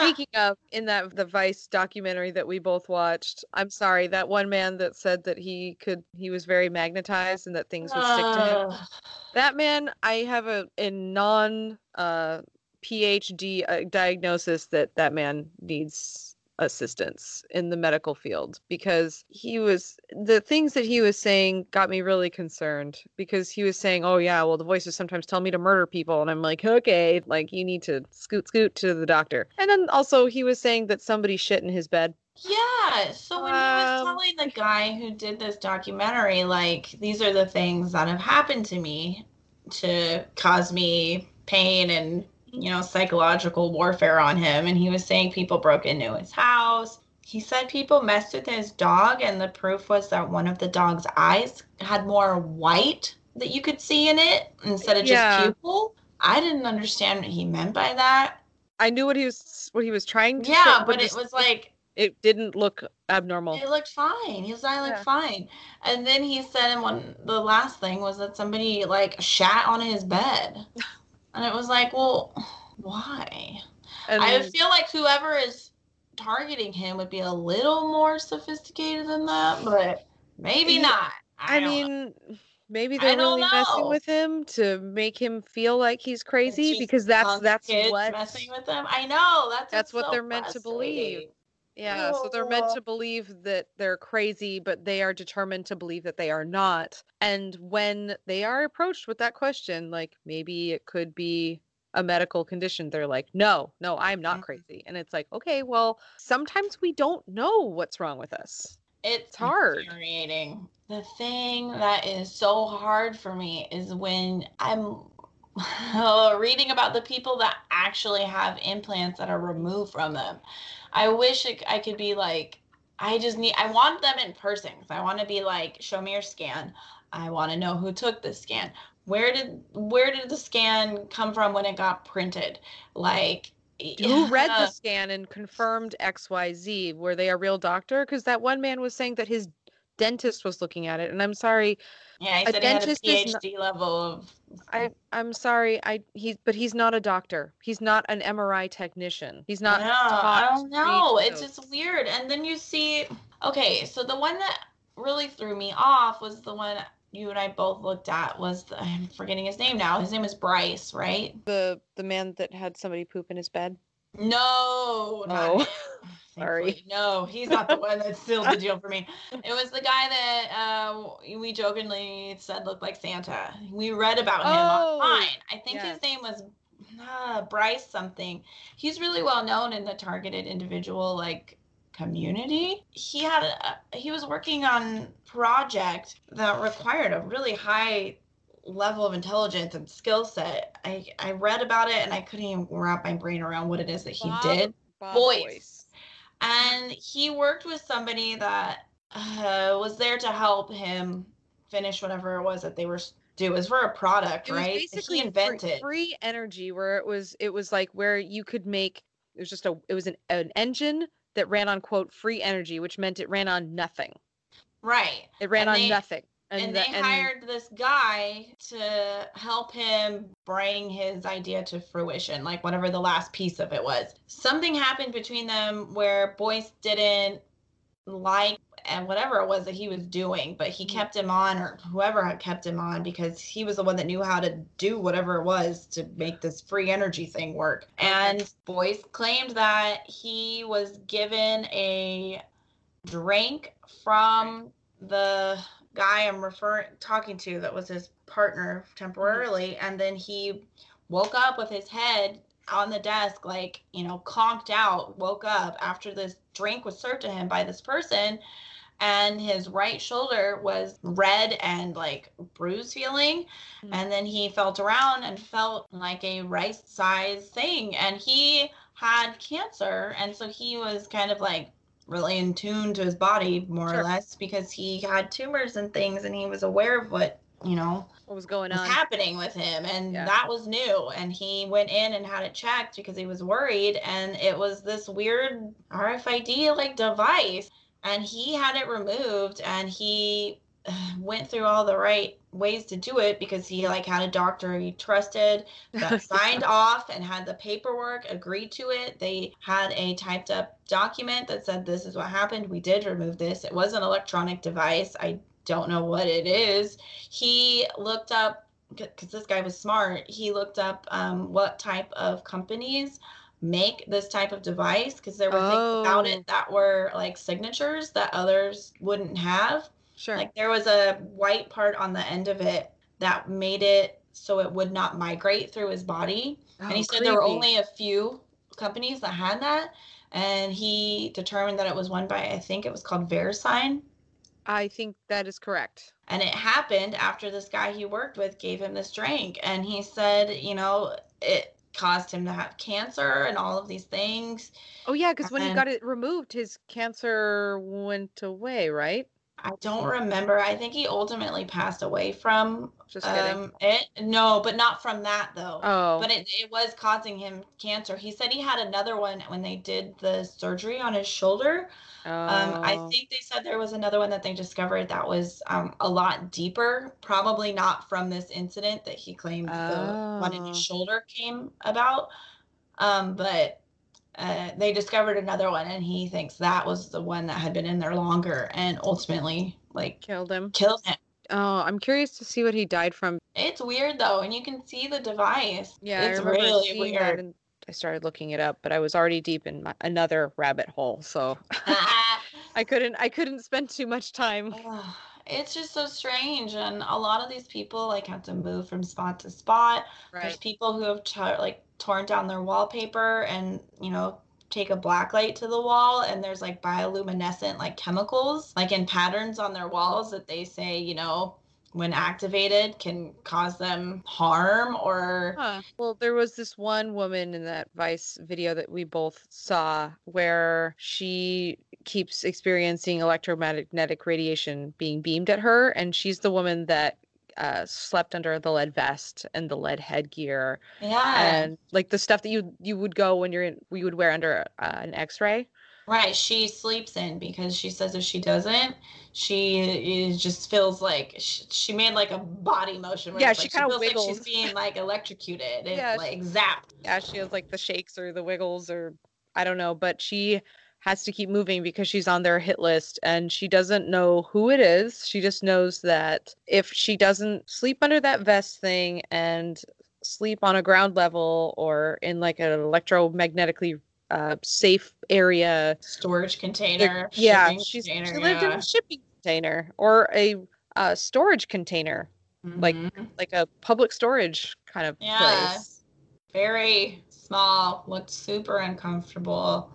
Speaking of, in that the Vice documentary that we both watched, I'm sorry, that one man that said that he could, he was very magnetized and that things would stick to him. That man, I have a, a non uh, PhD uh, diagnosis that that man needs assistance in the medical field because he was the things that he was saying got me really concerned because he was saying, "Oh yeah, well the voices sometimes tell me to murder people." And I'm like, "Okay, like you need to scoot scoot to the doctor." And then also he was saying that somebody shit in his bed. Yeah. So when he was Um, telling the guy who did this documentary, like, these are the things that have happened to me to cause me pain and, you know, psychological warfare on him. And he was saying people broke into his house. He said people messed with his dog, and the proof was that one of the dog's eyes had more white that you could see in it instead of just Yeah. pupil. I didn't understand what he meant by that. I knew what he was what he was trying to Yeah, say, but it just- was like it didn't look abnormal. It looked fine. His eye looked Yeah. fine. And then he said, and one the last thing was that somebody like shat on his bed, and it was like, well, why? And I feel like whoever is targeting him would be a little more sophisticated than that, but maybe Yeah, not. I, I don't know. mean, maybe they're really messing with him to make him feel like he's crazy because that's that's what messing with them. I know that's That's what so they're meant to believe. Yeah, so they're meant Oh. to believe that they're crazy, but they are determined to believe that they are not. And when they are approached with that question, like maybe it could be a medical condition, they're like, no, no, I'm not Mhm. crazy. And it's like, okay, well, sometimes we don't know what's wrong with us. It's hard. infuriating. The thing that is so hard for me is when I'm reading about the people that actually have implants that are removed from them. I wish it, I could be like, I just need, I want them in person. I want to be like, show me your scan. I want to know who took the scan. Where did where did the scan come from when it got printed? Like Who read the scan and confirmed XYZ? Were they a real doctor? Because that one man was saying that his dentist was looking at it. And I'm sorry, Yeah, he A said he had a dentist is not- PhD level of I I'm sorry. I he's but he's not a doctor. He's not an MRI technician. He's not No, I don't know. It's notes. just weird. And then you see, okay, so the one that really threw me off was the one you and I both looked at. Was the, I'm forgetting his name now. His name is Bryce, right? the the man that had somebody poop in his bed. No, not Oh, sorry. No, he's not the one that sealed the deal for me. It was the guy that uh, we jokingly said looked like Santa. We read about him Oh, online. I think yes. his name was uh, Bryce something. He's really well known in the targeted individual like community. He had a, he was working on project that required a really high level of intelligence and skill set. I I read about it and I couldn't even wrap my brain around what it is that he Bob- did Bob voice. and he worked with somebody that uh, was there to help him finish whatever it was that they were do. It was for a product, It right? basically he free- invented. free, energy where it was it was like where you could make it was just a it was an, an engine that ran on quote free energy, which meant it ran on nothing. right. It ran And on they- nothing. And, the- they hired this guy to help him bring his idea to fruition, like whatever the last piece of it was. Something happened between them where Boyce didn't like and whatever it was that he was doing, but he Mhm. kept him on, or whoever had kept him on, because he was the one that knew how to do whatever it was to make this free energy thing work. And Boyce claimed that he was given a drink from the guy I'm referring talking to that was his partner temporarily and then he woke up with his head on the desk like you know conked out woke up after this drink was served to him by this person and his right shoulder was red and like bruise feeling Hmm. and then he felt around and felt like a rice size thing and he had cancer and so he was kind of like really in tune to his body more Sure. or less because he had tumors and things and he was aware of what you know What was going was on? happening with him and Yeah. that was new and he went in and had it checked because he was worried and it was this weird RFID like device and he had it removed and he went through all the right ways to do it because he like had a doctor he trusted that signed off and had the paperwork agreed to it. They had a typed up document that said this is what happened. We did remove this. It was an electronic device. I don't know what it is. He looked up because this guy was smart he looked up um, what type of companies make this type of device because there were things about Oh. it that were like signatures that others wouldn't have. Sure. Like there was a white part on the end of it that made it so it would not migrate through his body. and he Oh, said there were only a few companies that had that. And he determined that it was one by, I think it was called VeriSign. I think that is correct. And it happened after this guy he worked with gave him this drink. And he said, you know, it caused him to have cancer and all of these things. Oh yeah, because when he got it removed, his cancer went away, right? I don't remember. I think he ultimately passed away from Just um, it. No, but not from that though. oh, But it, it was causing him cancer. He said he had another one when they did the surgery on his shoulder. Um, I oh. think they said there was another one that they discovered that was um, a lot deeper, probably not from this incident that he claimed the one in his Oh. shoulder came about. Um, but uh, they discovered another one, and he thinks that was the one that had been in there longer and ultimately like killed him. killed him. Oh, I'm curious to see what he died from. It's weird though, and you can see the device. Yeah, it's really weird. I started looking it up, but I was already deep in my, another rabbit hole, so I couldn't I couldn't spend too much time. It's just so strange and a lot of these people like have to move from spot to spot there's people who have t- like torn down their wallpaper and you know take a black light to the wall and there's like bioluminescent like chemicals like in patterns on their walls that they say you know when activated can cause them harm or Huh. Well, there was this one woman in that Vice video that we both saw where she keeps experiencing electromagnetic radiation being beamed at her, and she's the woman that uh, slept under the lead vest and the lead headgear yeah and like the stuff that you you would go when you're in you would wear under uh, an X-ray. Right, she sleeps in because she says if she doesn't, she is just feels like she, she made like a body motion. Yeah, she like feels like wiggles. she's being like electrocuted and Yeah, like zapped. Yeah, she has like the shakes or the wiggles or I don't know, but she has to keep moving because she's on their hit list and she doesn't know who it is. She just knows that if she doesn't sleep under that vest thing and sleep on a ground level or in like an electromagnetically uh, safe area, Storage it- container. yeah, shipping she's container, she lived in a shipping container or a uh, storage container, like Mhm. like a public storage kind of Yeah. place. very small, looked super uncomfortable.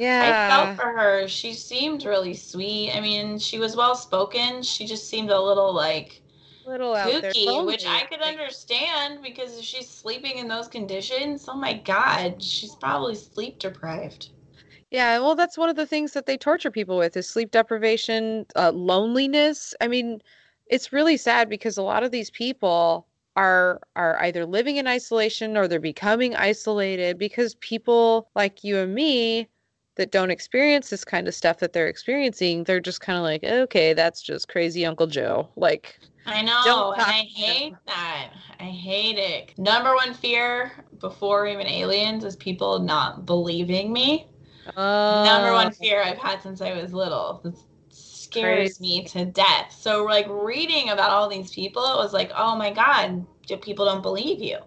I felt for her. She seemed really sweet. I mean, she was well spoken. She just seemed a little like little out there. kooky, which I could understand because if she's sleeping in those conditions, oh my god, she's probably sleep deprived. Yeah, well, that's one of the things that they torture people with is sleep deprivation, uh, loneliness. I mean, it's really sad because a lot of these people are are either living in isolation or they're becoming isolated because people like you and me that don't experience this kind of stuff that they're experiencing, they're just kind of like, okay, that's just crazy Uncle Joe. Like, I know, and I hate that. I hate it. Number one fear before even aliens is people not believing me. Number one fear I've had since I was little. It scares Crazy. me to death. So, like, reading about all these people, it was like, oh my God, do- people don't believe you.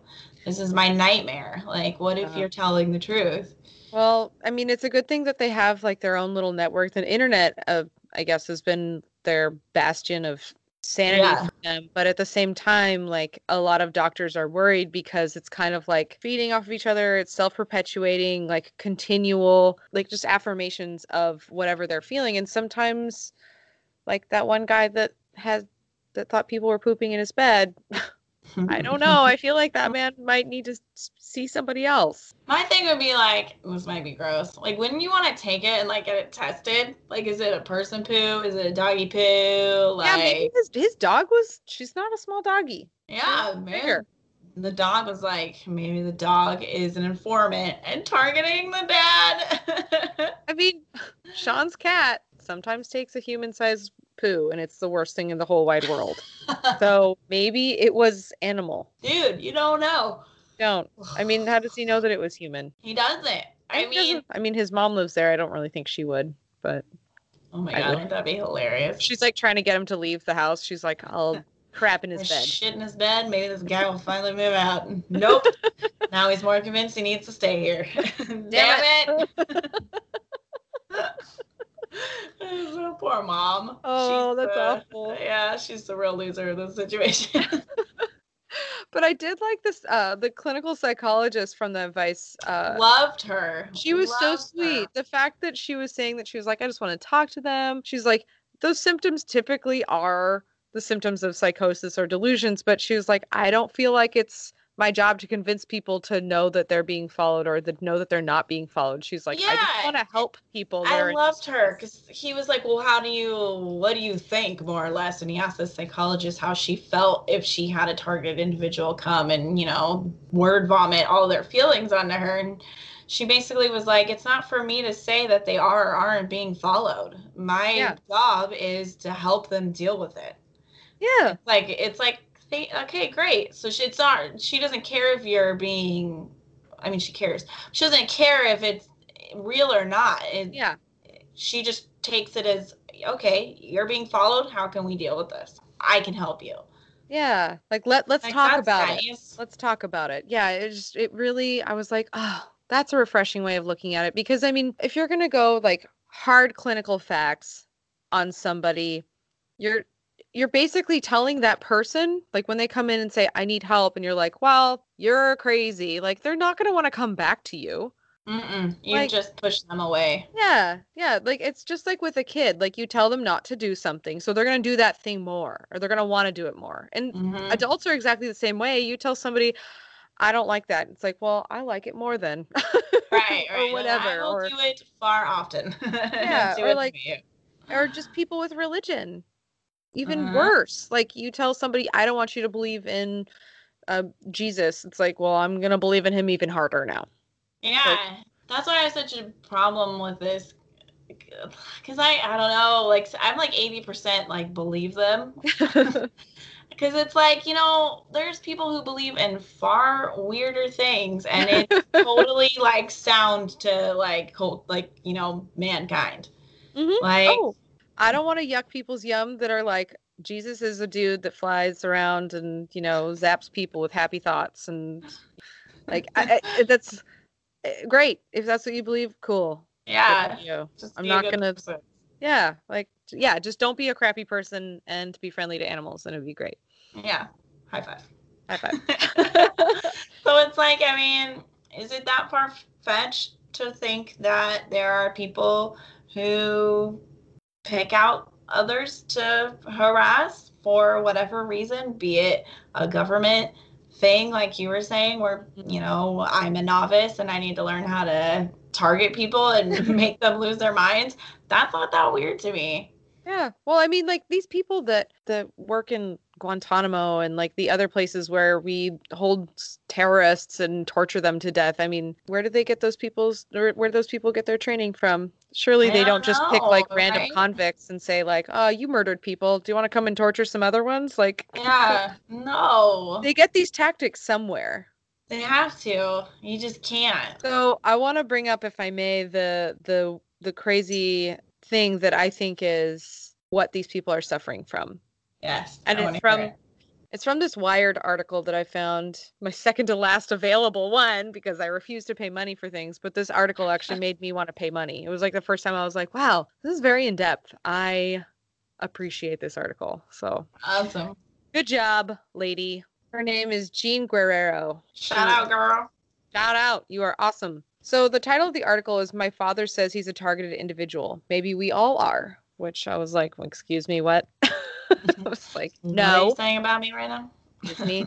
This is my nightmare. Like, what if Uh-huh. you're telling the truth? Well, I mean, it's a good thing that they have like their own little network. The internet, uh, I guess, has been their bastion of sanity Yeah. for them. But at the same time, like a lot of doctors are worried because it's kind of like feeding off of each other. It's self-perpetuating, like continual, like just affirmations of whatever they're feeling. And sometimes, like that one guy that had that thought people were pooping in his bed. I don't know. I feel like that man might need to see somebody else. My thing would be like, this might be gross. Like, wouldn't you want to take it and like get it tested? Like, is it a person poo? Is it a doggy poo? Like, yeah, maybe his his dog was. She's not a small doggy. yeah, She's man. The dog was like, maybe the dog is an informant and targeting the dad. I mean, Sean's cat sometimes takes a human-sized poo, and it's the worst thing in the whole wide world. So maybe it was animal. Dude, you don't know. Don't. I mean, how does he know that it was human? He doesn't. I He mean, doesn't- I mean, his mom lives there. I don't really think she would, but oh my I god, would. wouldn't be hilarious? she's like trying to get him to leave the house. She's like, "I'll, crap in his bed. Shit in his bed. Maybe this guy will finally move out. Nope. now he's more convinced he needs to stay here. Damn, it. So poor mom. Oh, She's that's the- awful. Yeah, she's the real loser of the situation. But I did like this uh the clinical psychologist from the advice uh Loved her. she was so Loved her. sweet. The fact that she was saying that she was like, I just want to talk to them. She's like, those symptoms typically are the symptoms of psychosis or delusions, but she was like, I don't feel like it's my job to convince people to know that they're being followed or that know that they're not being followed. She's like, I just want to help people. I loved her because he was like, "Well, how do you? What do you think, more or less?" And he asked the psychologist how she felt if she had a targeted individual come and you know word vomit all their feelings onto her, and she basically was like, "It's not for me to say that they are or aren't being followed. My Yeah. job is to help them deal with it." Yeah. Like it's like, they, okay, great. So she, it's not. She doesn't care if you're being. I mean, she cares. She doesn't care if it's real or not. It, Yeah. she just takes it as okay you're being followed how can we deal with this i can help you Yeah. Like let let's Like, talk about it. Let's talk about it. Yeah, it just it really I was like, oh, that's a refreshing way of looking at it because I mean, if you're gonna go like hard clinical facts on somebody, you're you're basically telling that person like when they come in and say I need help and you're like, well, you're crazy. Like they're not gonna want to come back to you. Mm-mm. you Like- just push them away Yeah, yeah. Like it's just like with a kid. Like you tell them not to do something, so they're gonna do that thing more, or they're gonna want to do it more. And Mhm. adults are exactly the same way. You tell somebody, I don't like that. It's like, well, I like it more then. right right or whatever. i will Or, do it far often Yeah, or like- or just people with religion. Even Mhm. worse. Like you tell somebody, I don't want you to believe in uh, Jesus. It's like, well, I'm gonna believe in him even harder now. yeah that's why i have such a problem with this because i i don't know like i'm like 80% like believe them because it's like you know there's people who believe in far weirder things and it's totally like sound to like cult like you know mankind Mhm. like oh, I don't want to yuck people's yum that are like Jesus is a dude that flies around and you know zaps people with happy thoughts and like I, I, that's eh, great if that's what you believe. Cool. Yeah I'm not gonna- person. Yeah, like yeah, just don't be a crappy person and be friendly to animals, and it'd be great. yeah high five High five. so it's like i mean is it that far fetched to think that there are people who pick out others to harass for whatever reason be it a government thing like you were saying where you know i'm a novice and i need to learn how to target people and make them lose their minds that's not that weird to me Yeah. Well, I mean, like these people that that work in Guantanamo and like the other places where we hold terrorists and torture them to death. I mean, where do they get those people's where, where do those people get their training from? Surely they don't don't just pick like random right? convicts and say like, "Oh, you murdered people. Do you want to come and torture some other ones?" Like yeah no they get these tactics somewhere. They have to. You just can't. So I want to bring up, if I may, the the the crazy thing that I think is what these people are suffering from. Yes. and it's from it. it's from this wired article that i found my second to last available one because i refuse to pay money for things but this article actually made me want to pay money it was like the first time i was like wow this is very in depth i appreciate this article so awesome. good job lady her name is jean guerrero Shout out, girl. Shout out. You are awesome. So the title of the article is My Father Says He's a Targeted Individual. Maybe we all are. Which I was like, well, excuse me, what? I was like, mm-hmm. What are no. you saying about me right now? Disney.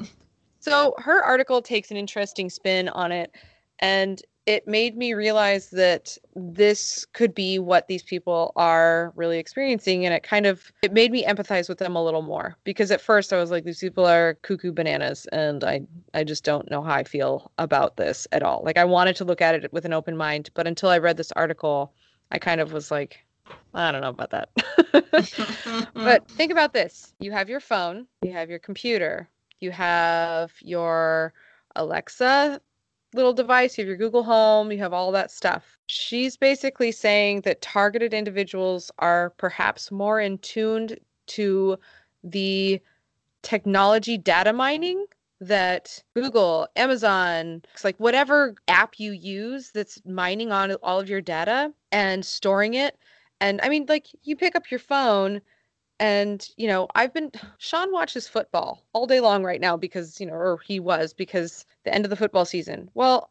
so her article takes an interesting spin on it, and it made me realize that this could be what these people are really experiencing, and it kind of it made me empathize with them a little more because at first I was like, these people are cuckoo bananas, and I I just don't know how I feel about this at all. Like I wanted to look at it with an open mind, but until I read this article, I kind of was like, I don't know about that. But think about this you have your phone, you have your computer, you have your Alexa little device, you have your Google Home, you have all that stuff. She's basically saying that targeted individuals are perhaps more in tuned to the technology data mining that Google, Amazon, like whatever app you use that's mining on all of your data and storing it. And I mean, like you pick up your phone and, you know, I've been, Sean watches football all day long right now because, you know, or he was because the end of the football season. Well,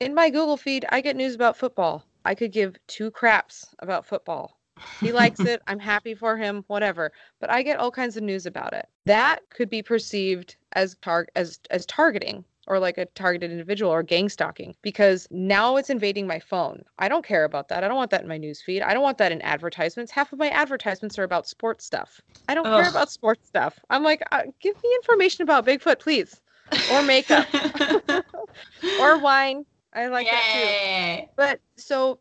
in my Google feed, I get news about football. I could give two craps about football. He likes it. I'm happy for him, whatever. But I get all kinds of news about it. That could be perceived as tar- as as targeting or like a targeted individual or gang stalking because now it's invading my phone. I don't care about that. I don't want that in my news feed. I don't want that in advertisements. Half of my advertisements are about sports stuff. I don't Ugh. care about sports stuff. I'm like, uh, give me information about Bigfoot, please, or makeup, or wine. I like Yay. that too. But so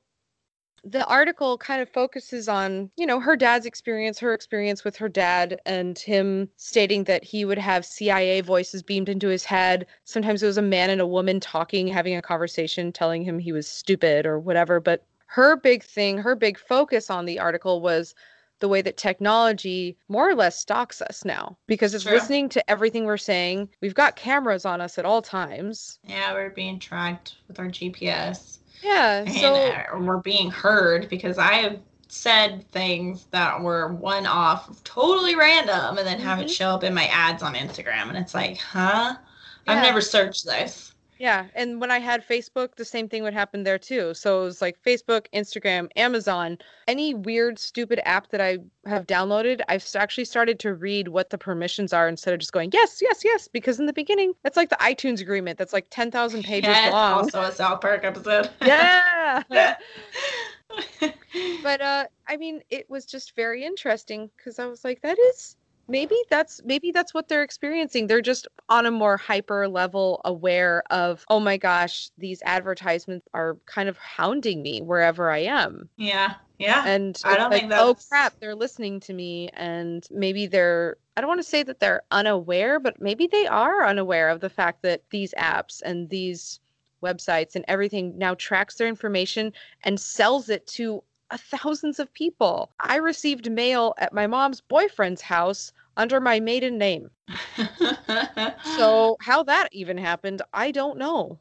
the article kind of focuses on, you know, her dad's experience, her experience with her dad, and him stating that he would have CIA voices beamed into his head. Sometimes it was a man and a woman talking, having a conversation, telling him he was stupid or whatever. But her big thing, her big focus on the article was the way that technology more or less stalks us now because it's True. listening to everything we're saying. We've got cameras on us at all times. Yeah, we're being tracked with our GPS. Yeah. And so uh, we're being heard because I have said things that were one off, totally random, and then mm-hmm. have it mm-hmm. show up in my ads on Instagram. And it's like, huh? Yeah. I've never searched this. Yeah, and when I had Facebook, the same thing would happen there too. So it was like Facebook, Instagram, Amazon, any weird, stupid app that I have downloaded, I've actually started to read what the permissions are instead of just going yes, yes, yes. Because in the beginning, it's like the iTunes agreement that's like ten thousand pages yeah, long. Also a South Park episode. yeah. but uh, I mean, it was just very interesting because I was like, that is maybe that's maybe that's what they're experiencing. They're just on a more hyper level aware of oh my gosh these advertisements are kind of hounding me wherever i am. Yeah yeah. And i don't like, think that's... oh crap they're listening to me. And maybe they're i don't want to say that they're unaware but maybe they are unaware of the fact that these apps and these websites and everything now tracks their information and sells it to Uh, thousands of people. I received mail at my mom's boyfriend's house under my maiden name. so how that even happened, I don't know.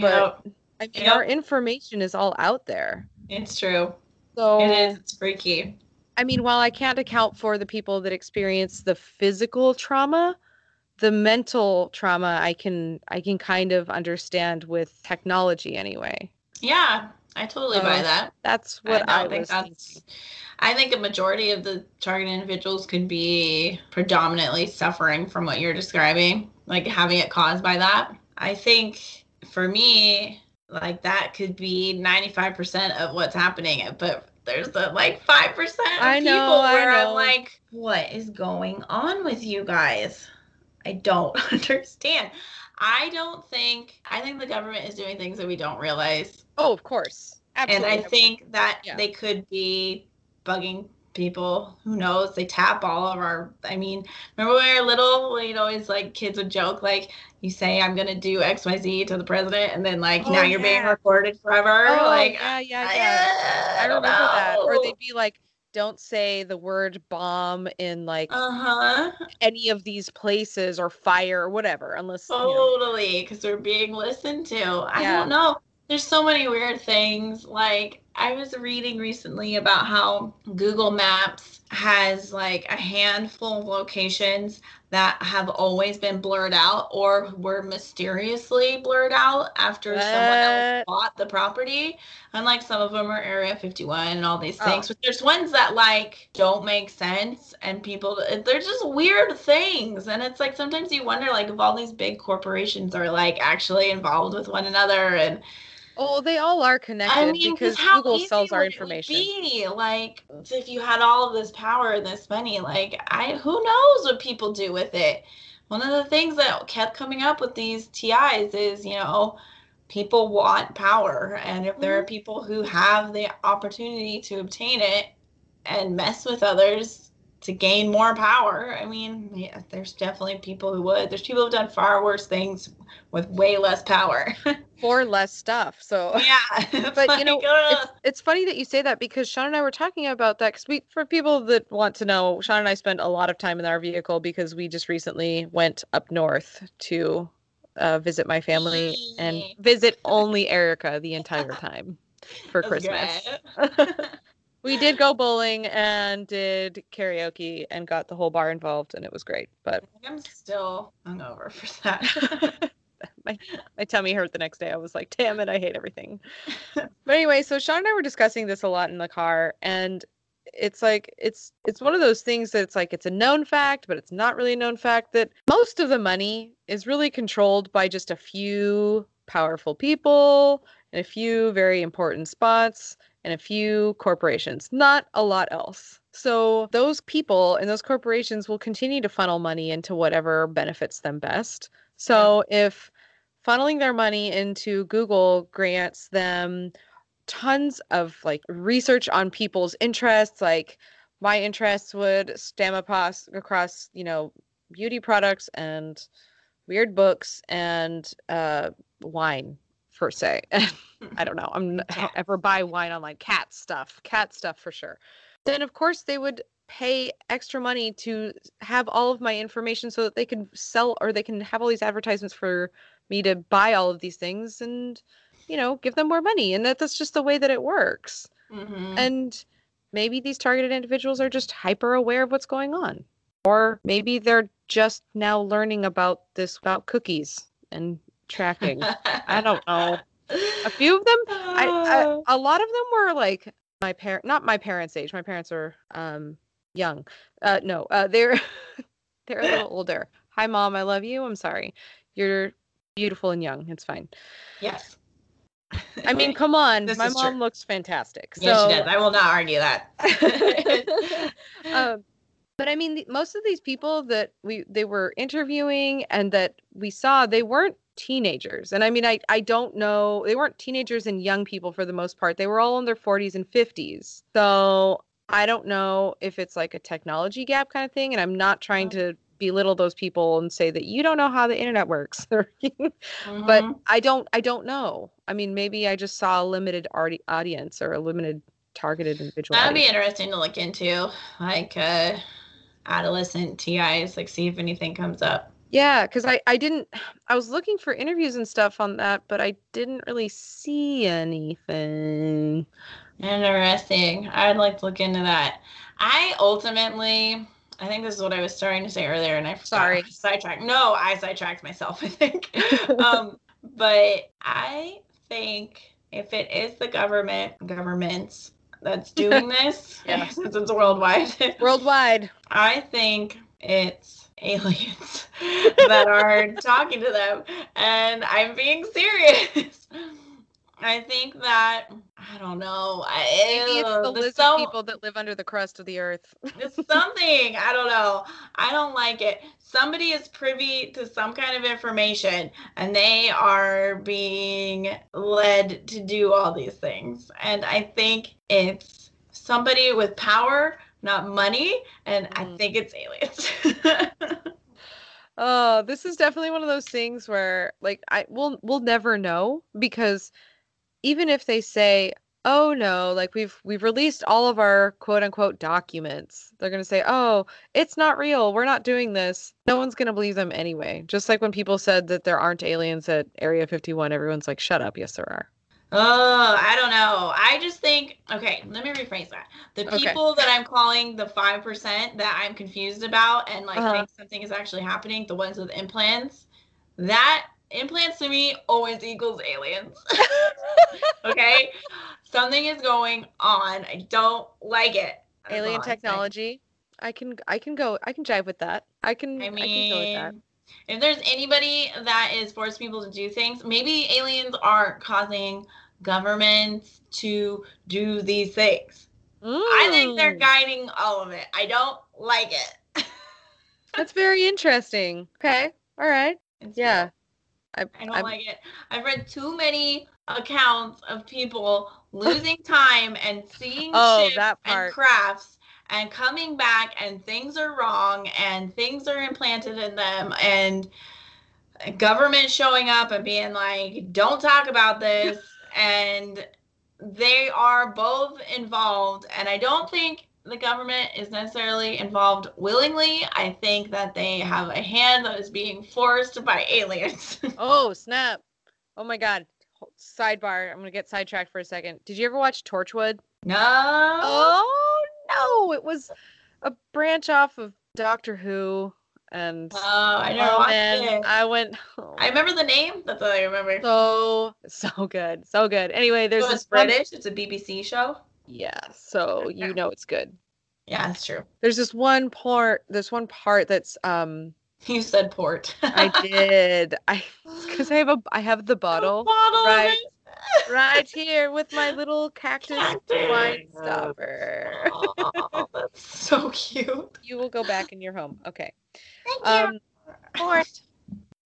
But yep. I mean, yep. our information is all out there. It's true. So it is. It's freaky. I mean, while I can't account for the people that experience the physical trauma, the mental trauma I can I can kind of understand with technology anyway. Yeah, I totally buy uh, that. That's what I, I think that's. Thinking. I think a majority of the target individuals could be predominantly suffering from what you're describing, like having it caused by that. I think for me, like that could be 95% of what's happening, but there's the like 5% of I know, people where I am like, what is going on with you guys? I don't understand. I don't think I think the government is doing things that we don't realize. Oh, of course. Absolutely. And I think that yeah. they could be bugging people. Who knows? They tap all of our. I mean, remember when we were little? We'd always like kids would joke like, "You say I'm gonna do X Y Z to the president, and then like oh, now you're being recorded forever." Oh, like, yeah, yeah, yeah. I, I, I remember know. that. Or they'd be like, don't say the word bomb in like uh-huh. any of these places or fire or whatever unless totally because you know. we're being listened to yeah. i don't know there's so many weird things like i was reading recently about how google maps has like a handful of locations that have always been blurred out or were mysteriously blurred out after what? someone else bought the property. And like some of them are Area 51 and all these oh. things. Oh. But there's ones that like don't make sense and people they're just weird things. And it's like sometimes you wonder like if all these big corporations are like actually involved with one another and Oh, they all are connected I mean, because Google sells our information. Be? Like, if you had all of this power and this money, like, I who knows what people do with it. One of the things that kept coming up with these TIs is, you know, people want power, and if there are mm-hmm. people who have the opportunity to obtain it and mess with others to gain more power. I mean, yeah, there's definitely people who would. There's people who've done far worse things with way less power. For less stuff. So yeah, but you know, it's, it's funny that you say that because Sean and I were talking about that because we, for people that want to know, Sean and I spent a lot of time in our vehicle because we just recently went up north to uh, visit my family and visit only Erica the entire time for That's Christmas. We did go bowling and did karaoke and got the whole bar involved and it was great. But I'm still hungover for that. my my tummy hurt the next day. I was like, damn it, I hate everything. but anyway, so Sean and I were discussing this a lot in the car, and it's like it's it's one of those things that it's like it's a known fact, but it's not really a known fact that most of the money is really controlled by just a few powerful people and a few very important spots and a few corporations, not a lot else. So those people and those corporations will continue to funnel money into whatever benefits them best. So yeah. if funneling their money into Google grants them tons of like research on people's interests like my interests would stem across across you know beauty products and weird books and uh wine per se i don't know i'm I don't ever buy wine online. cat stuff cat stuff for sure then of course they would pay extra money to have all of my information so that they can sell or they can have all these advertisements for me to buy all of these things and you know give them more money and that that's just the way that it works mm-hmm. and maybe these targeted individuals are just hyper aware of what's going on or maybe they're just now learning about this about cookies and tracking i don't know a few of them I, I a lot of them were like my parent not my parents age my parents are um young uh no uh they're they're a little older hi mom i love you i'm sorry you're beautiful and young. It's fine. Yes. I mean, come on. This My mom true. looks fantastic. So... Yes, she does. I will not argue that. um, but I mean, the, most of these people that we they were interviewing and that we saw, they weren't teenagers. And I mean, I I don't know. They weren't teenagers and young people for the most part. They were all in their 40s and 50s. So I don't know if it's like a technology gap kind of thing. And I'm not trying uh-huh. to belittle those people and say that you don't know how the internet works mm-hmm. but i don't i don't know i mean maybe i just saw a limited audience or a limited targeted individual that'd audience. be interesting to look into like uh adolescent tis like see if anything comes up yeah because i i didn't i was looking for interviews and stuff on that but i didn't really see anything interesting i'd like to look into that i ultimately I think this is what I was starting to say earlier, and I forgot. Sorry, sidetracked. No, I sidetracked myself. I think, um, but I think if it is the government, governments that's doing this, yeah, since it's worldwide, worldwide, I think it's aliens that are talking to them, and I'm being serious. I think that I don't know. Maybe it's the lizard so, people that live under the crust of the earth. it's something. I don't know. I don't like it. Somebody is privy to some kind of information and they are being led to do all these things. And I think it's somebody with power, not money. And mm. I think it's aliens. Oh, this is definitely one of those things where like I will we'll never know because even if they say, "Oh no, like we've we've released all of our quote unquote documents." They're going to say, "Oh, it's not real. We're not doing this." No one's going to believe them anyway. Just like when people said that there aren't aliens at Area 51, everyone's like, "Shut up. Yes, there are." Oh, I don't know. I just think okay, let me rephrase that. The people okay. that I'm calling the 5% that I'm confused about and like uh-huh. think something is actually happening, the ones with implants, that implants to me always equals aliens. okay? Something is going on. I don't like it. That's Alien technology. I can I can go I can jive with that. I can I mean I can go with that. If there's anybody that is forcing people to do things, maybe aliens are causing governments to do these things. Mm. I think they're mm. guiding all of it. I don't like it. That's very interesting. Okay. All right. It's yeah. I, I don't I'm, like it. I've read too many accounts of people losing time and seeing oh, that part. and crafts and coming back and things are wrong and things are implanted in them and government showing up and being like don't talk about this and they are both involved and i don't think the government is necessarily involved willingly. I think that they have a hand that is being forced by aliens. Oh snap. Oh my god. Sidebar. I'm gonna get sidetracked for a second. Did you ever watch torchwood? No. Oh no. It was a branch off of doctor who and oh i never watched it. I went oh, i remember the name that's all i remember. So so good so good. Anyway there's so this british it's a bbc show? Yeah so you know it's good. Yeah it's true. There's this one part this one part that's um you said port. I did. I because i have a i have the bottle bottle right right here with my little cactus Cactus. wine stopper. Oh, that's so cute. You will go back in your home. Okay Thank um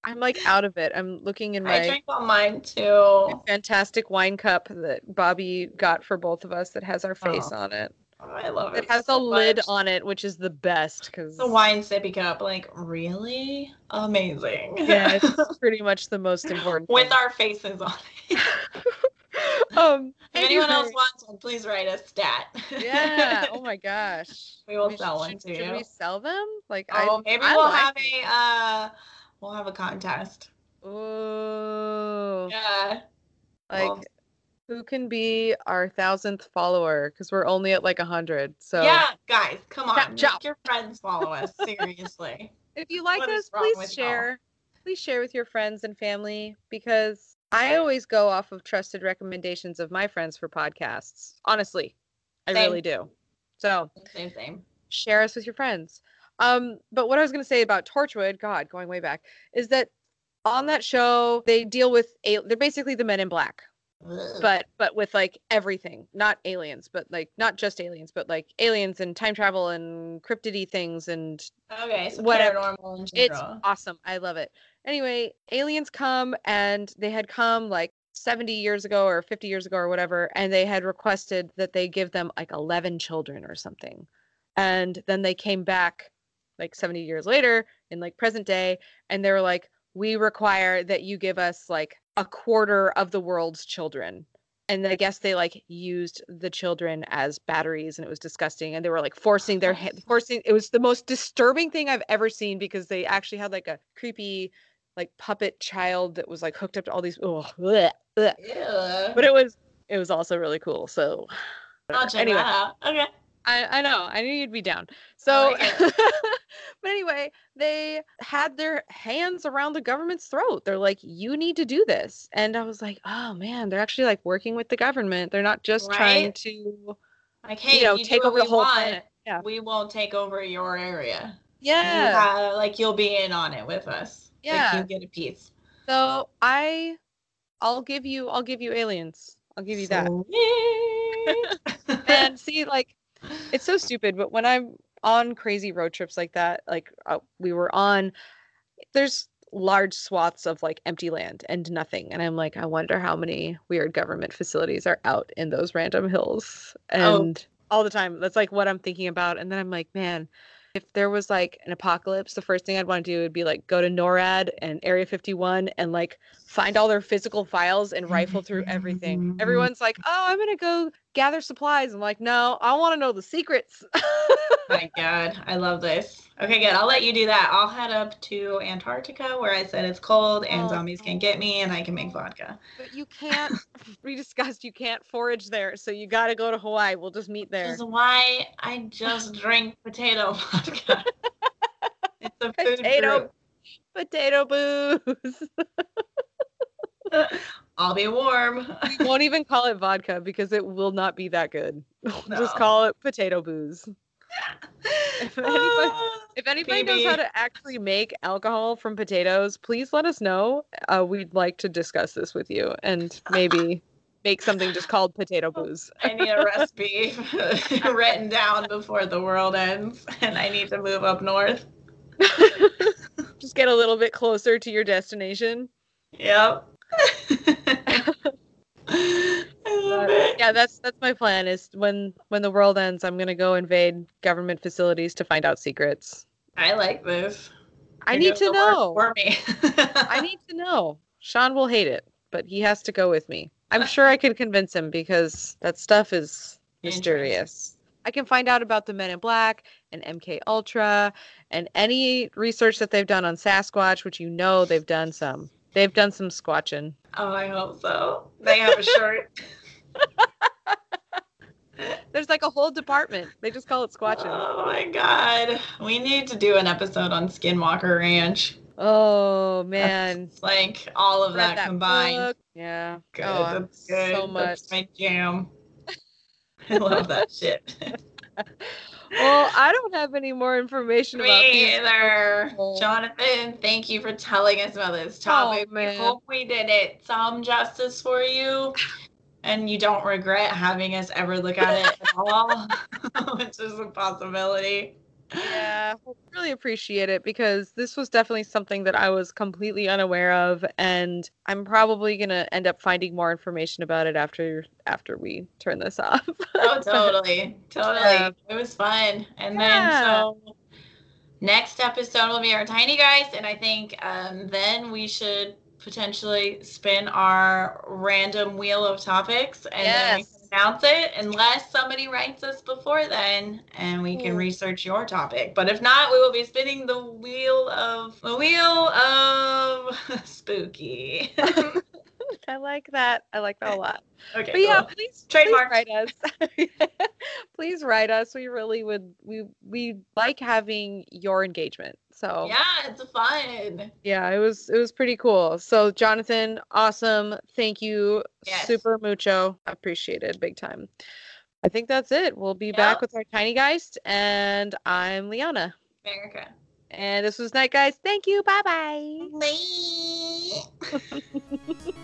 i'm like out of it i'm looking in my. I drank all mine too. fantastic wine cup that bobby got for both of us that has our face Oh, on it Oh, I love it. it has a so lid on it which is the best because The wine sippy cup, like really amazing. yeah it's pretty much the most important With thing. our faces on it. um If anyone else wants one, please write a stat. yeah oh my gosh we will We sell should- one to should you. we sell them like oh, maybe I we'll like have it. a uh, we'll have a contest. Ooh Yeah. like well- who can be our thousandth follower because we're only at like a hundred so Yeah, guys, come on. Chop, Make your friends follow us. Seriously. if you like What us please with y'all? share please share with your friends and family because i always go off of trusted recommendations of my friends for podcasts honestly i Same. really do so same, same. share us with your friends um but what i was going to say about torchwood god going way back is that on that show they deal with a they're basically the men in black Ugh. but but with like everything not aliens but like not just aliens but like aliens and time travel and cryptidy things and okay, so whatever. it's awesome i love it anyway aliens come and they had come like 70 years ago or 50 years ago or whatever and they had requested that they give them like 11 children or something. And then they came back like 70 years later in like present day and they were like we require that you give us like a quarter of the world's children. And I guess they like used the children as batteries and it was disgusting and they were like forcing their ha- forcing it was the most disturbing thing I've ever seen because they actually had like a creepy like puppet child that was like hooked up to all these oh bleh, bleh. But it was it was also really cool so I'll check anyway. that out. Okay. I, I know. I knew you'd be down. So, oh, like but anyway, they had their hands around the government's throat. They're like, you need to do this. And I was like, oh man, they're actually like working with the government. They're not just trying to, Like, hey, you know, you take over the whole want, planet. Yeah. we won't take over your area. You Yeah. ha- like you'll be in on it with us. Yeah. Like, you get a piece. So I, I'll give you, I'll give you aliens. I'll give you that. And see, like, it's so stupid, but when I'm on crazy road trips like that, like uh, we were on, there's large swaths of like empty land and nothing. And I'm like, I wonder how many weird government facilities are out in those random hills. Oh. And all the time, that's like what I'm thinking about. And then I'm like, man, if there was like an apocalypse, the first thing I'd want to do would be like go to NORAD and Area 51 and like find all their physical files and rifle through everything. Mm-hmm. Everyone's like, oh, I'm going to go gather supplies. I'm like, no, I want to know the secrets. My God, I love this. Okay, good. I'll let you do that. I'll head up to Antarctica where I said it's cold and Oh, zombies can get me and I can make vodka. but you can't, we discussed you can't forage there. So you got to go to Hawaii. We'll just meet there. Which is why I just drink potato vodka. it's a food Potato. Potato booze. I'll be warm. we won't even call it vodka because it will not be that good. We'll just call it potato booze. If anybody, if anybody knows how to actually make alcohol from potatoes, please let us know. Uh, we'd like to discuss this with you and maybe make something just called potato booze. I need a recipe written down before the world ends, and I need to move up north. just get a little bit closer to your destination. Yep. Yeah, yeah, that's that's my plan. Is when when the world ends, I'm gonna go invade government facilities to find out secrets. I like this. I You're need to doing the work know. For me. I need to know. Sean will hate it, but he has to go with me. I'm sure I could convince him because that stuff is mysterious. I can find out about the Men in Black and MK Ultra and any research that they've done on Sasquatch, which you know they've done some. They've done some squatching. Oh, I hope so. They have a shirt. There's like a whole department. They just call it squatching. Oh my god. We need to do an episode on Skinwalker Ranch. Oh man. It's like all of Read that, combined. book. Yeah. Good. Oh, That's good. so much. That's my jam. I love that shit. Well, I don't have any more information about Me these. either. people. Jonathan, thank you for telling us about this oh, topic. we Oh, man. hope we did it some justice for you. And you don't regret having us ever look at it at all, which is a possibility. Yeah, really appreciate it because this was definitely something that I was completely unaware of, and I'm probably gonna end up finding more information about it after after we turn this off. Oh, totally. Totally. Yeah. It was fun. And Yeah. then, so next episode will be our tiny guys. And I think um, then we should potentially spin our random wheel of topics and then we Yes. Announce it unless somebody writes us before then and we can research your topic. But if not, we will be spinning the wheel of the wheel of spooky. I like that. I like that a lot. okay. But yeah, cool. please, Trademark. please write us. please write us. We really would. We we like having your engagement. So Yeah, it's fun. yeah, it was it was pretty cool. So Jonathan, awesome. Thank you Yes. super mucho. Appreciated big time. I think that's it. We'll be back with our tiny geist and I'm Liana. America. And this was Night Guys. Thank you. Bye bye. Bye.